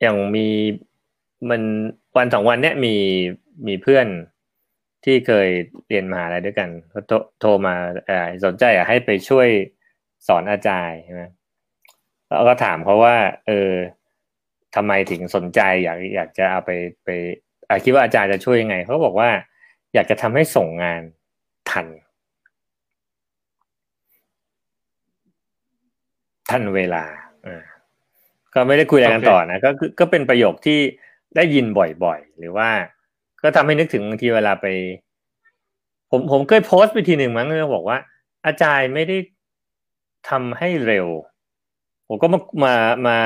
อย่างมีมันวันสองวันเนี้ยมีมีเพื่อนที่เคยเรียนมหาลัยด้วยกันเขาโทรมาอ่อสนใจอยากให้ไปช่วยสอนอาจารย์ใช่ไหมแล้วก็ถามเขาว่า เออทำไมถึงสนใจอยากอยากจะเอาไปไปอะคิดว่าอาจารย์จะช่วยยังไงเขาบอกว่า อยากจะทำให้ส่งงานทัน ทันเวลาอ่า ก็ไม่ได้คุยอะไรกันโอเคต่อนะก็คือก็เป็นประโยคที่ได้ยินบ่อยๆ หรือว่า ก็ทำให้นึกถึงบางทีเวลาไป ผมผมเคยโพสต์ไปทีหนึ่งมั้งเรื่องบอกว่า อาจารย์ไม่ได้ทำให้เร็ว ผมก็มามามา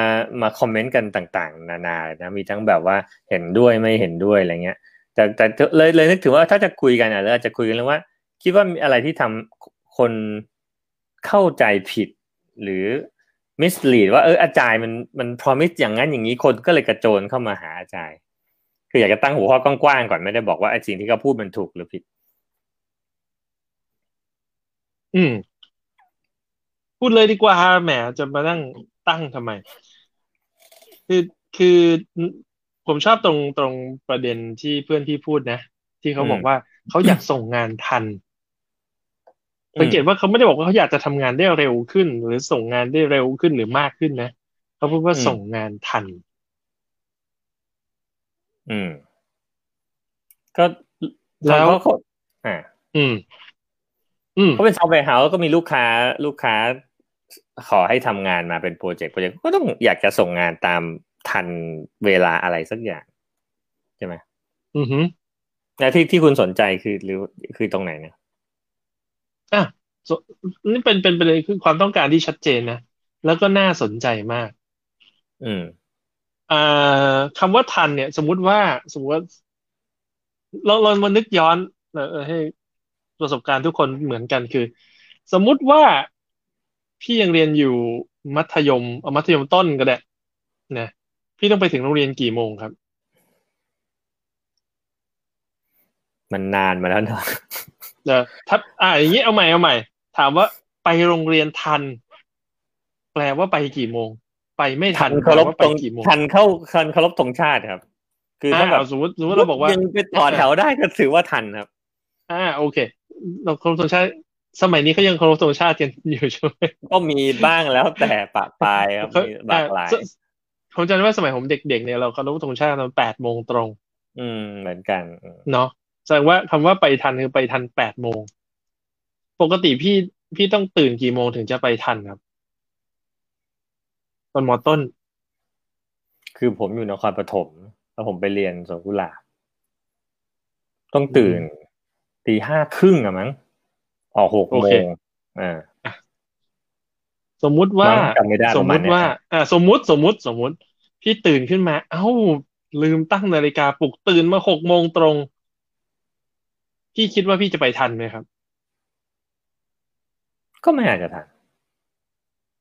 มาคอมเมนต์กันต่าง ๆ นานานะมีทั้งแบบว่าเห็นด้วยไม่เห็นด้วยอะไรเงี้ย แต่แต่เลยเลยนึกถึงว่าถ้าจะคุยกันอะเราอาจจะคุยกันเรื่องว่า คิดว่ามีอะไรที่ทำคนเข้าใจผิดหรือ มิสลีดว่าเอออาจารย์มันมันพรอมิสอย่างนั้นอย่างนี้คนก็เลยกระโจนเข้ามาหาอาจารย์ คืออยากจะตั้งหัวข้อกว้างๆก่อนไม่ได้บอกว่าไอ้สิ่งที่เขาพูดมันถูกหรือผิด อืม พูดเลยดีกว่าแหมจะมานั่งตั้งทำไม คือคือผมชอบตรงตรงประเด็นที่เพื่อนพี่พูดนะ ที่เขาบอกว่าเขาอยากส่งงานทันอืม สังเกตว่าเขาไม่ได้บอกว่าเขาอยากจะทำงานได้เร็วขึ้น หรือส่งงานได้เร็วขึ้นหรือมากขึ้นนะเขาพูดว่าส่งงานทัน อืม ก็แล้วเขาเขาอ่าอืม อืมเขาเป็น software house ก็มีลูกค้าลูกค้า ขอให้ทำงานมาเป็นโปรเจกต์โปรเจกต์ก็ต้องอยากจะส่งงานตามทันเวลาอะไรสักอย่างใช่ไหมอือหือแล้วที่ที่คุณสนใจคือหรือคือตรงไหนเนี่ย อะสนี่เป็นเป็นประเด็นคือความต้องการที่ชัดเจนนะ แล้วก็น่าสนใจมาก อืมอ่าคำว่าทันเนี่ย สมมุติว่าสมมติว่าเราเรามานึกย้อนเอ่อให้ประสบการณ์ทุกคนเหมือนกันคือ สมมุติว่าพี่ยังเรียนอยู่มัธยมเอามัธยมต้นก็ได้นะพี่ต้องไปถึงโรงเรียนกี่โมงครับ มันนานมาแล้วเนอะ เดี๋ยวถ้าอ่าอย่างนี้เอาใหม่เอาใหม่ ถามว่าไปโรงเรียนทัน แปลว่าไปกี่โมง ไปไม่ทัทันนแปลเคารพว่าไปตรงกี่โมงทันเข้าทันเคารพธงชาติครับ คืออ่าถ้าแบบเอาสมมติสมมติเราบอกว่ายังไปต่อแถวได้ก็ถือว่าทันครับ อ่า โอเค เราเคารพธงชาติ สมัยนี้เขายังเคารพธงชาติกันอยู่ใช่ไหมก็มีบ้างแล้วแต่ปะปลายครับเขามีหลากหลายอ่าสผมจำได้ว่าสมัยผมเด็กๆเนี่ยเราเคารพธงชาติตอนแปดโมงตรง อืมเหมือนกันอืมเนาะ แสดงว่าคำว่าไปทันคือไปทันแปดโมง ปกติพี่พี่ต้องตื่นกี่โมงถึงจะไปทันครับ ตอนมอต้น คือผมอยู่นครปฐมแล้วผมไปเรียนสวนกุหลาบต้องตื่นตีห้าครึ่งอะมั้งออกหกโอโมเคงอ่าสมมุติว่ามั้งจำไม่ได้สปมระมุมาณติเนี้ยว่าครับอ่า สมมุติสมมุติสมมุติ พี่ตื่นขึ้นมา เอ้า ลืมตั้งนาฬิกาปลุกตื่นมาหกโมงตรง พี่คิดว่าพี่จะไปทันไหมครับ ก็ไม่อาจจะทัน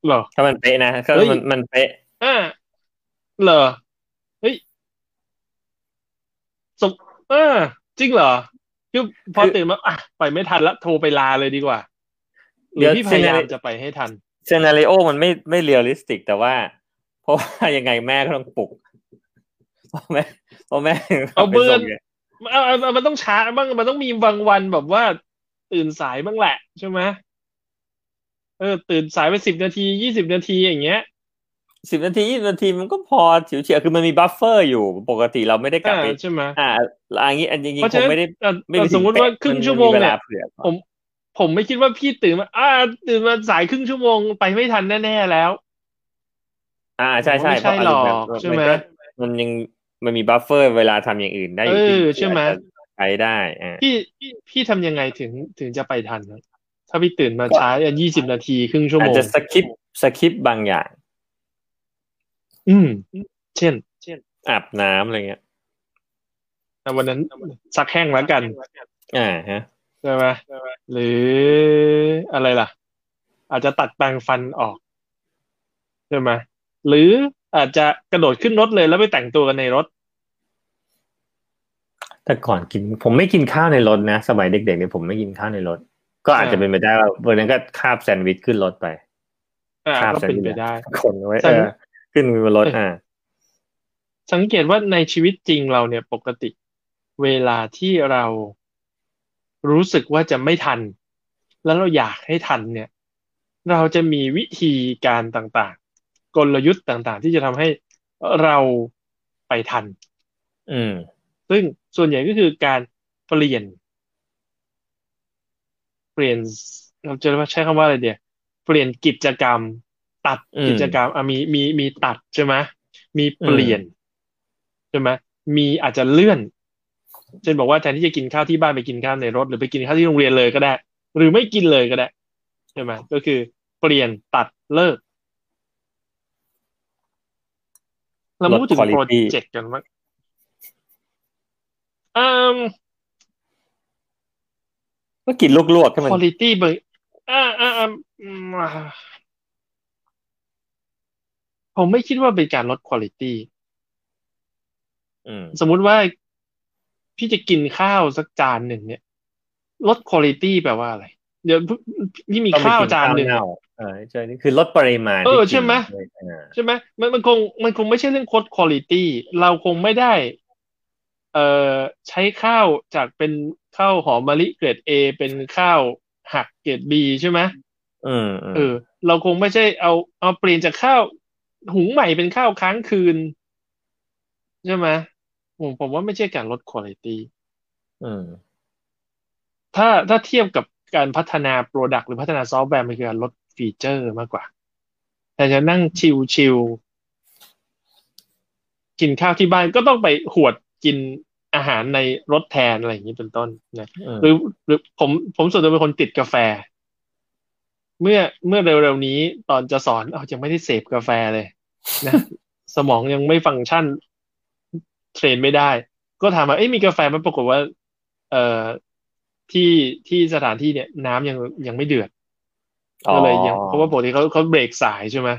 เหรอถ้ามันเป๊ะนะก็เฮ้ยมันมันเป๊ะอ่าเหรอเฮ้ยสมเออจริงเหรอคือพอตื่นมาอะไปไม่ทันละโทรไปลาเลยดีกว่าหรือพี่พยายามจะไปให้ทัน scenario มันไม่ไม่ realistic แต่ว่า เพราะว่ายังไงแม่ก็ต้องปลุกเพราะแม่เพราะแม่เอาเบิร์นไปส่งไงเอาเอาเอา มันต้องช้าบ้างมันต้องมีบางวันแบบว่า ตื่นสายบ้างแหละใช่ไหมเออ ตื่นสายไปสิบนาทียี่สิบนาทีอย่างเงี้ยสิบนาทียี่สิบนาทีมันก็พอเฉียวเฉียวๆคือมันมีบัฟเฟอร์อยู่ปกติเราไม่ได้กลับอ่าไปใช่ไหมอ่าอันนี้อันจริงเพราะๆผฉะมนั้นไม่ได้เอ่อไม่เอ่อไปถึสมมติว่าครึ่งชั่วโมงเนี่ยเผื่อผมผมไม่คิดว่าพี่ตื่นมาอ่าตื่นมาสายครึ่งชั่วโมงไปไม่ทันแน่ๆแล้ว อ่าใช่ใช่ไม่ใช่หรอกเพาะใช่ไหมนก็มันยัง มันมีบัฟเฟอร์เวลาทำอย่างอื่นได้อยู่เออที่ใช่ไหมอาจจะใช้ได้อ่าพี่พี่พี่ทำยังไงถึงถึงจะไปทันนะถ้าพี่ตื่นมาช้ายี่สิบนาทีครึ่งชั่วอาโมจงจะสคิปสคิปบางอย่าง อืม เช่น เช่นอาบน้ำอะไรเงี้ยอะวันนั้นซักแห้งแล้วกัน อ่าฮะใช่ไหมหรืออะไรล่ะ อาจจะตัดแปรงฟันออกใช่ไหมหรือ อาจจะกระโดดขึ้นรถเลยแล้วไปแต่งตัวกันในรถ แต่ก่อนกิน ผมไม่กินข้าวในรถนะ สมัยเด็กๆเนี่ยผมไม่กินข้าวในรถ ก็อาจจะอ่าเป็นไปได้ว่าวันนั้นก็คาบแซนด์วิชขึ้นรถไปอ่าคาบก็แซนเป็นด์วิชไปได้คนเอาไว้แซเอนด์อวิชขึ้นบนรถเอ้ยอ่าสังเกตว่าในชีวิตจริงเราเนี่ยปกติ เวลาที่เรารู้สึกว่าจะไม่ทัน แล้วเราอยากให้ทันเนี่ย เราจะมีวิธีการต่างๆ กลยุทธ์ต่างๆ ที่จะทำให้เราไปทัน อืม ซึ่งส่วนใหญ่ก็คือการเปลี่ยน เปลี่ยนเราจะใช้คำว่าอะไรเดียวเปลี่ยนกิจกรรม ตัดอืมกิจกรรมอะมีมีมีตัดใช่ไหมมีเปลี่ยนใช่ไหมมีอาจจะเลื่อนเช่นบอกว่าแทนที่จะกินข้าวที่บ้านไปกินข้าวในรถ หรือไปกินข้าวที่โรงเรียนเลยก็ได้ หรือไม่กินเลยก็ได้ใช่ไหมก็คือเปลี่ยนตัดเลิก เรามาพูดถึงลดโปร quality เจกต์กันมั้งอืมก็กินลวกๆให้มันคุณภาพบางอ่าอ่าอ่าอืมอ่าผมไม่คิดว่าเป็นการลดคุณภาพอืมสมมุติว่าพี่จะกินข้าวสักจานหนึ่งเนี่ย ลดคุณภาพแปลว่าอะไร เดี๋ยวพี่มีต้องไปข้าวกินจานหนึ่งข้วเเออใช่นี่คือลดปริมาณเออที่กินใช่ไหมด้วยอ่าใช่ไหมมันมันคงมันคงไม่ใช่เรื่องคดคุณภาพเราคงไม่ได้ เอ่อใช้ข้าวจากเป็นข้าวหอมมะลิเกรด A เป็นข้าวหักเกรด B ใช่ไหมอืมอืมเออ เราคงไม่ใช่เอาเอาเปลี่ยนจากข้าวหุงใหม่เป็นข้าวค้างคืน ใช่ไหมผมผมว่าไม่ใช่การลดคุณภาพอืมถ้าถ้าเทียบกับ การพัฒนา product หรือพัฒนาซอฟต์แวร์มันคือการลด feature มากกว่า แต่จะนั่งชิลชิลกินข้าวที่บ้านก็ต้องไปหวดกินอาหารในรถแทนอะไรอย่างนี้เป็นต้นนะอืมหรือหรือผมผมส่วนตัวเป็นคนติดกาแฟ เมื่อเมื่อเร็วๆนี้ตอนจะสอนเอายังไม่ได้เสพกาแฟเลยนะสมองยังไม่ฟังก์ชันเทรนไม่ได้ ก็ถามว่าเอ้ยมีกาแฟไหมันปรากฏว่า เอ่อ ที่ที่สถานที่เนี่ยน้ำยังยังไม่เดือดก็เลยยังเพราะว่าปกติเขาเขาเบรกสายใช่ไหม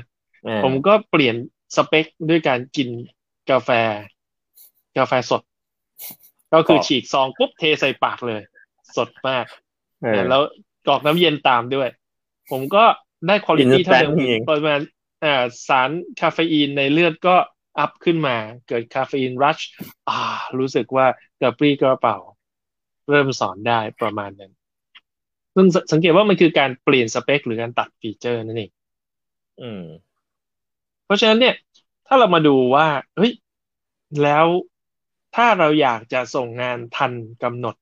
อ่าผมก็เปลี่ยนสเปคด้วยการกินกาแฟ กาแฟสด ก็คือฉีกซองปุ๊บเทใส่ปากเลย สดมากเออแล้วกรอกน้ำเย็นตามด้วย ผมก็ได้คุณภาพ Instant เท่าเดิมนี่เองปริมาณอ่าสารคาเฟอีนในเลือดก็ up ขึ้นมา เกิด caffeine rush อ่า รู้สึกว่ากระปรี้กระเปร่า เริ่มสอนได้ประมาณนั้นซึ่งสสังเกตว่ามันคือการเปลี่ยนสเปค หรือการตัด feature นั่นเองอืม เพราะฉะนั้นเนี่ย ถ้าเรามาดูว่า เฮ้ย แล้วถ้าเราอยากจะส่งงานทันกำหนด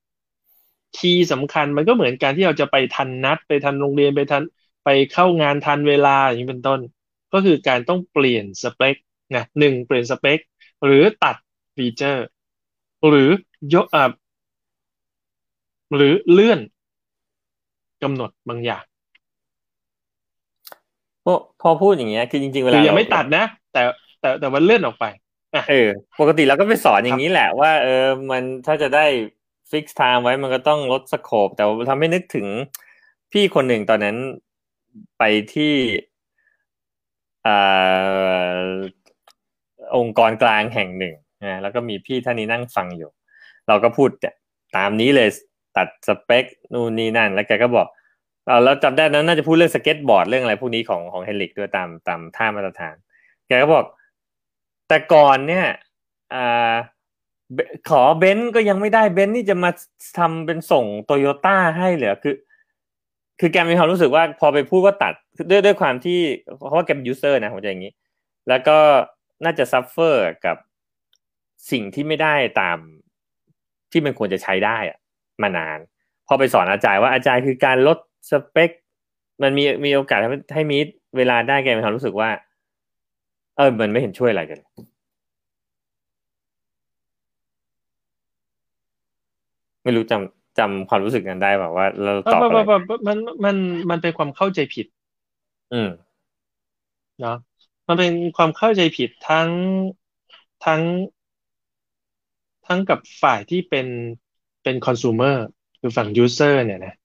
คีย์สำคัญมันก็เหมือนการที่เราจะไปทันนัด ไปทันโรงเรียนไปทันไปเข้างานทันเวลาอย่างนี้เป็นต้น ก็คือการต้องเปลี่ยนสเปคนะหนึ่งเปลี่ยนสเปค หรือตัดฟีเจอร์ หรือยกอ่า หรือเลื่อนกำหนดบางอย่างพอพอพูดอย่างเงี้ยคือจริงๆเวหลารือยังไม่เราตัดนะ แต่แต่แต่ว่าเลื่อนออกไปเออปกติเราก็ไปสอนอย่างนี้แหละว่าเออมันถ้าจะได้ fix time ไว้มันก็ต้องลด scope แต่ว่าทำให้นึกถึงพี่คนหนึ่งตอนนั้นไปที่อ่าองค์กรกลางแห่งหนึ่งนะแล้วก็มีพี่ท่านนี้นั่งฟังอยู่ เราก็พูดตามนี้เลย ตัดสเปคนู่นนี่นั่น แล้วแกก็บอกเราแล้วจำได้นั้นน่าจะพูดเรื่องสเก็ตบอร์ดเรื่องอะไรพวกนี้ของของ Henrik ด้วยตามตามท่ามาตรฐาน แกก็บอก แต่ก่อนเนี่ยอ่าขอเบนซ์ก็ยังไม่ได้เบนซ์นี่จะมาทำเป็นส่งโตโยต้าให้เหรอคือ คือแกมีความรู้สึกว่าพอไปพูดว่าตัดด้วยด้วยความที่เพราะว่าแกเป็น user นะผมจะอย่างนี้ แล้วก็น่าจะ suffer กับสิ่งที่ไม่ได้ตามที่มันควรจะใช้ได้อะ มานาน พอไปสอนอาจารย์ว่าอาจารย์คือการลดสเปค มันมีมีโอกาสให้ให้มีเวลาได้แกมีความรู้สึกว่า เออมันไม่เห็นช่วยอะไรกันเลยไม่รู้จำจำความรู้สึกกันได้แบบว่า เราตอบอะไรมันมันมันเป็นความเข้าใจผิด อืมเนาะมันเป็นความเข้าใจผิดทั้งทั้ง ทั้งกับฝ่ายที่เป็น เป็นคอน sumer คือฝั่ง user เนี่ยนะ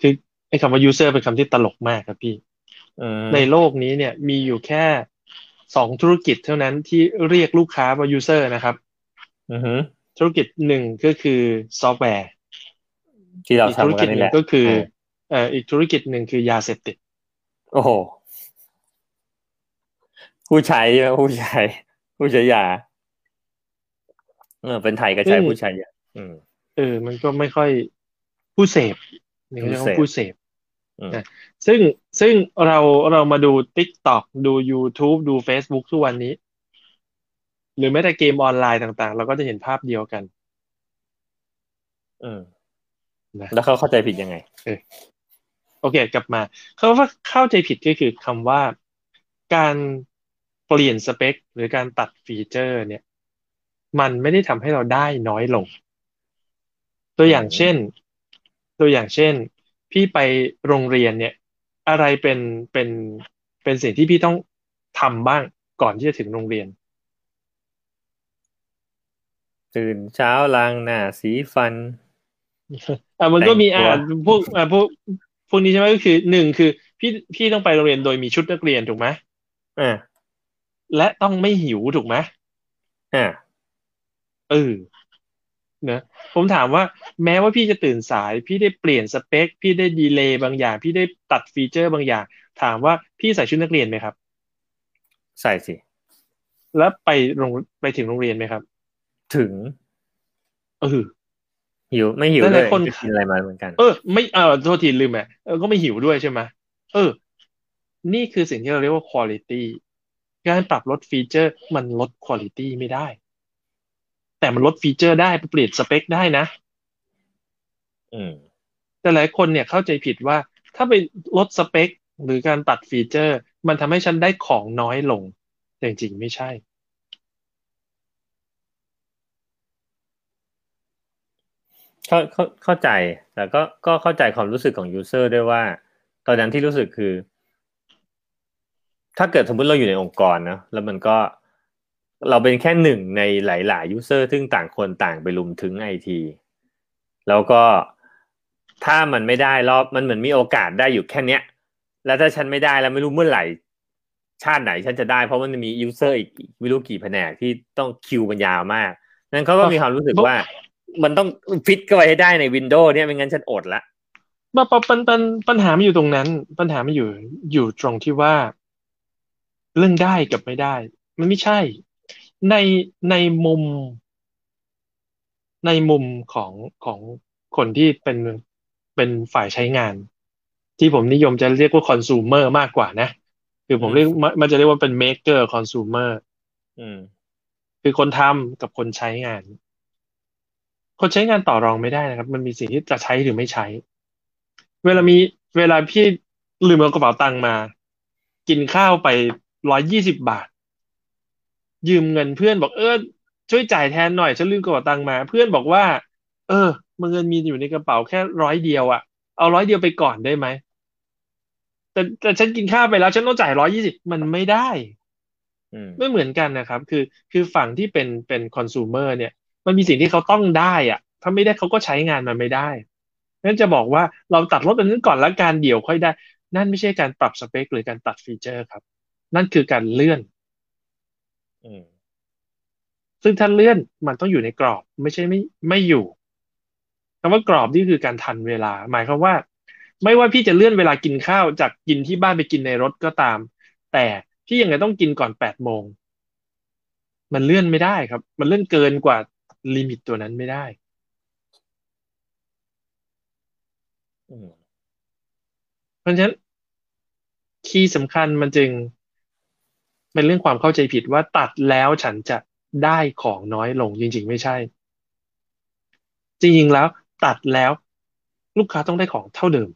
คือไอ้คำว่า user เป็นคำที่ตลกมากครับพี่อืมในโลกนี้เนี่ยมีอยู่แค่สองธุรกิจเท่านั้นที่เรียกลูกค้าว่า user นะครับอือฮึธุรกิจหนึ่งก็คือซอฟต์แวร์ที่เราอีกธุรทำกักินจนี่หแหนึ่ละงก็คือาเอ่ออีกธุรกิจหนึ่งคือยาเสพติด โอ้โห ผู้ใช้ใช่ไหมผู้ใช้ผู้ใช้ยาเออเป็นไทยก็ใช้ผู้ใช้เยอะอืม เออ มันก็ไม่ค่อยผู้เสพนี่ก็เรียกว่าผู้เสพนะซึ่งซึ่งเราเรามาดู TikTok ดู YouTube ดู Facebook ทุกวันนี้ หรือแม้แต่เกมออนไลน์ต่าง ๆ เราก็จะเห็นภาพเดียวกัน อืมนะแล้วเขาเข้าใจผิดยังไงเออโอเค กลับมา เขาว่าเข้าใจผิดก็คือคำว่าการเปลี่ยนสเปค หรือการตัดฟีเจอร์ เนี่ย มันไม่ได้ทำให้เราได้น้อยลง ตัวอย่างเช่น ตัวอย่างเช่น พี่ไปโรงเรียนเนี่ย อะไรเป็นเป็นเป็นสิ่งที่พี่ต้องทำบ้างก่อนที่จะถึงโรงเรียน ตื่นเช้าล้างหน้าสีฟันอ่ามันก็มีอ่าพวกอ่าพวกพวกนี้ใช่ไหมก็คือหนึ่งคือ พี่พี่ต้องไปโรงเรียนโดยมีชุดนักเรียนถูกไหมอ่าและต้องไม่หิวถูกไหมอ่าเออเนะผมถามว่าแม้ว่าพี่จะตื่นสาย พี่ได้เปลี่ยนสเปค พี่ได้ดีเลย์บางอย่าง พี่ได้ตัดฟีเจอร์บางอย่าง ถามว่าพี่ใส่ชุดนักเรียนไหมครับ ใส่สิ แล้วไปโรงไปถึงโรงเรียนไหมครับ ถึงเออหิวไม่หิวเลยคนกินอะไรมาเหมือนกัน เออไม่เออโทษทีลืมแหมเออก็ไม่หิวด้วยใช่ไหมเออ นี่คือสิ่งที่เราเรียกว่าคุณภาพการปรับลด feature มันลดคุณภาพไม่ได้ แต่มันลด feature ได้เปลี่ยนสเปคได้นะอืมแต่หลายคนเนี่ยเข้าใจผิดว่า ถ้าไปลดสเปคหรือการตัด feature มันทำให้ฉันได้ของน้อยลง แต่จริงๆไม่ใช่ เข้าเข้าเข้าใจแต่ก็ก็เข้าใจความรู้สึกของ user ด้วยว่า ตอนนั้นที่รู้สึกคือ ถ้าเกิดสมมติเราอยู่ในองค์กรนะแล้วมันก็ เราเป็นแค่หนึ่งในหลายๆ user ซึ่งต่างคนต่างไปรุมทึ้งไอทีแล้วก็ถ้ามันไม่ได้รอบมันเหมือนมีโอกาสได้อยู่แค่เนี้ย แล้วถ้าฉันไม่ได้แล้วไม่รู้เมื่อไหร่ ชาติไหนฉันจะได้ เพราะมันจะมี user อีกไม่รู้กี่แผนกที่ต้องคิวมันยาวมาก นั้นเขาก็มีความรู้สึกว่า มันต้องฟิตเข้าไปให้ได้ในวินโดว์เนี่ยไม่งั้นฉันอดละมาปัญปัญปัญหามันอยู่ตรงนั้น ปัญหามันอยู่อยู่ตรงที่ว่า เรื่องได้กับไม่ได้ มันไม่ใช่ ในในมุม ในมุมของของคนที่เป็นเป็นฝ่ายใช้งาน ที่ผมนิยมจะเรียกว่าคอน sumer มากกว่านะ คือผมเรียกมันจะเรียกว่าเป็น maker consumer อืมคือคนทำกับคนใช้งาน คนใช้งานต่อรองไม่ได้นะครับ มันมีสิ่งที่จะใช้หรือไม่ใช้ เวลามีเวลาพี่ลืมเอากระเป๋าตังค์มา กินข้าวไปร้อยยี่สิบบาท ยืมเงินเพื่อนบอกเออช่วยจ่ายแทนหน่อยฉันลืมกระเป๋าตังค์มา เพื่อนบอกว่า เออมันเงินมีอยู่ในกระเป๋าแค่ร้อยเดียวอะเอาร้อยเดียวไปก่อนได้ไหมแต่แต่ฉันกินข้าวไปแล้ว ฉันต้องจ่ายร้อยยี่สิบมันไม่ได้ไม่เหมือนกันนะครับ คือคือฝั่งที่เป็นเป็นคอน sumer เนี่ย มันมีสิ่งที่เขาต้องได้อะถ้าไม่ได้เขาก็ใช้งานมันไม่ได้นั่นจะบอกว่าเราตัดลดอันนั้นก่อนแล้วการเดี่ยวค่อยได้ นั่นไม่ใช่การปรับสเปคหรือการตัดฟีเจอร์ครับ นั่นคือการเลื่อน ซึ่งถ้าเลื่อนมันต้องอยู่ในกรอบ ไม่ใช่ไม่ไม่อยู่คำว่ากรอบนี่คือการทันเวลา หมายความว่า ไม่ว่าพี่จะเลื่อนเวลากินข้าวจากกินที่บ้านไปกินในรถก็ตาม แต่พี่ยังไงต้องกินก่อนแปดโมงมันเลื่อนไม่ได้ครับ มันเลื่อนเกินกว่า limit ตัวนั้นไม่ได้ เพราะฉะนั้น key สำคัญมันจึง เป็นเรื่องความเข้าใจผิดว่าตัดแล้วฉันจะได้ของน้อยลงจริง ๆ ไม่ใช่ จริงๆแล้วตัดแล้ว ลูกค้าต้องได้ของเท่าเดิม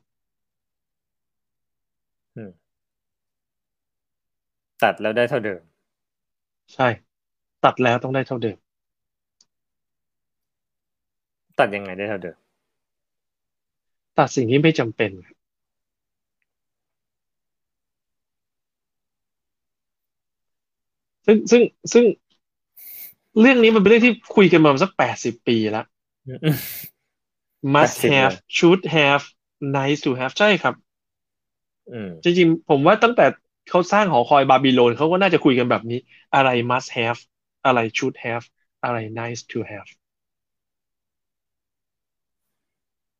ตัดแล้วได้เท่าเดิม ใช่ ตัดแล้วต้องได้เท่าเดิม ตัดยังไงได้เท่าเดิม ตัดสิ่งที่ไม่จำเป็น ซึ่งซึ่งซึ่งเรื่องนี้มันเป็นเรื่องที่คุยกันมาสักแปดสิบปีแล้ว must have should have nice to have ใช่ครับจริงๆ ผมว่าตั้งแต่เขาสร้างหอคอยบาบิโลนเขาก็น่าจะคุยกันแบบนี้ อะไร must have อะไร should have อะไร nice to have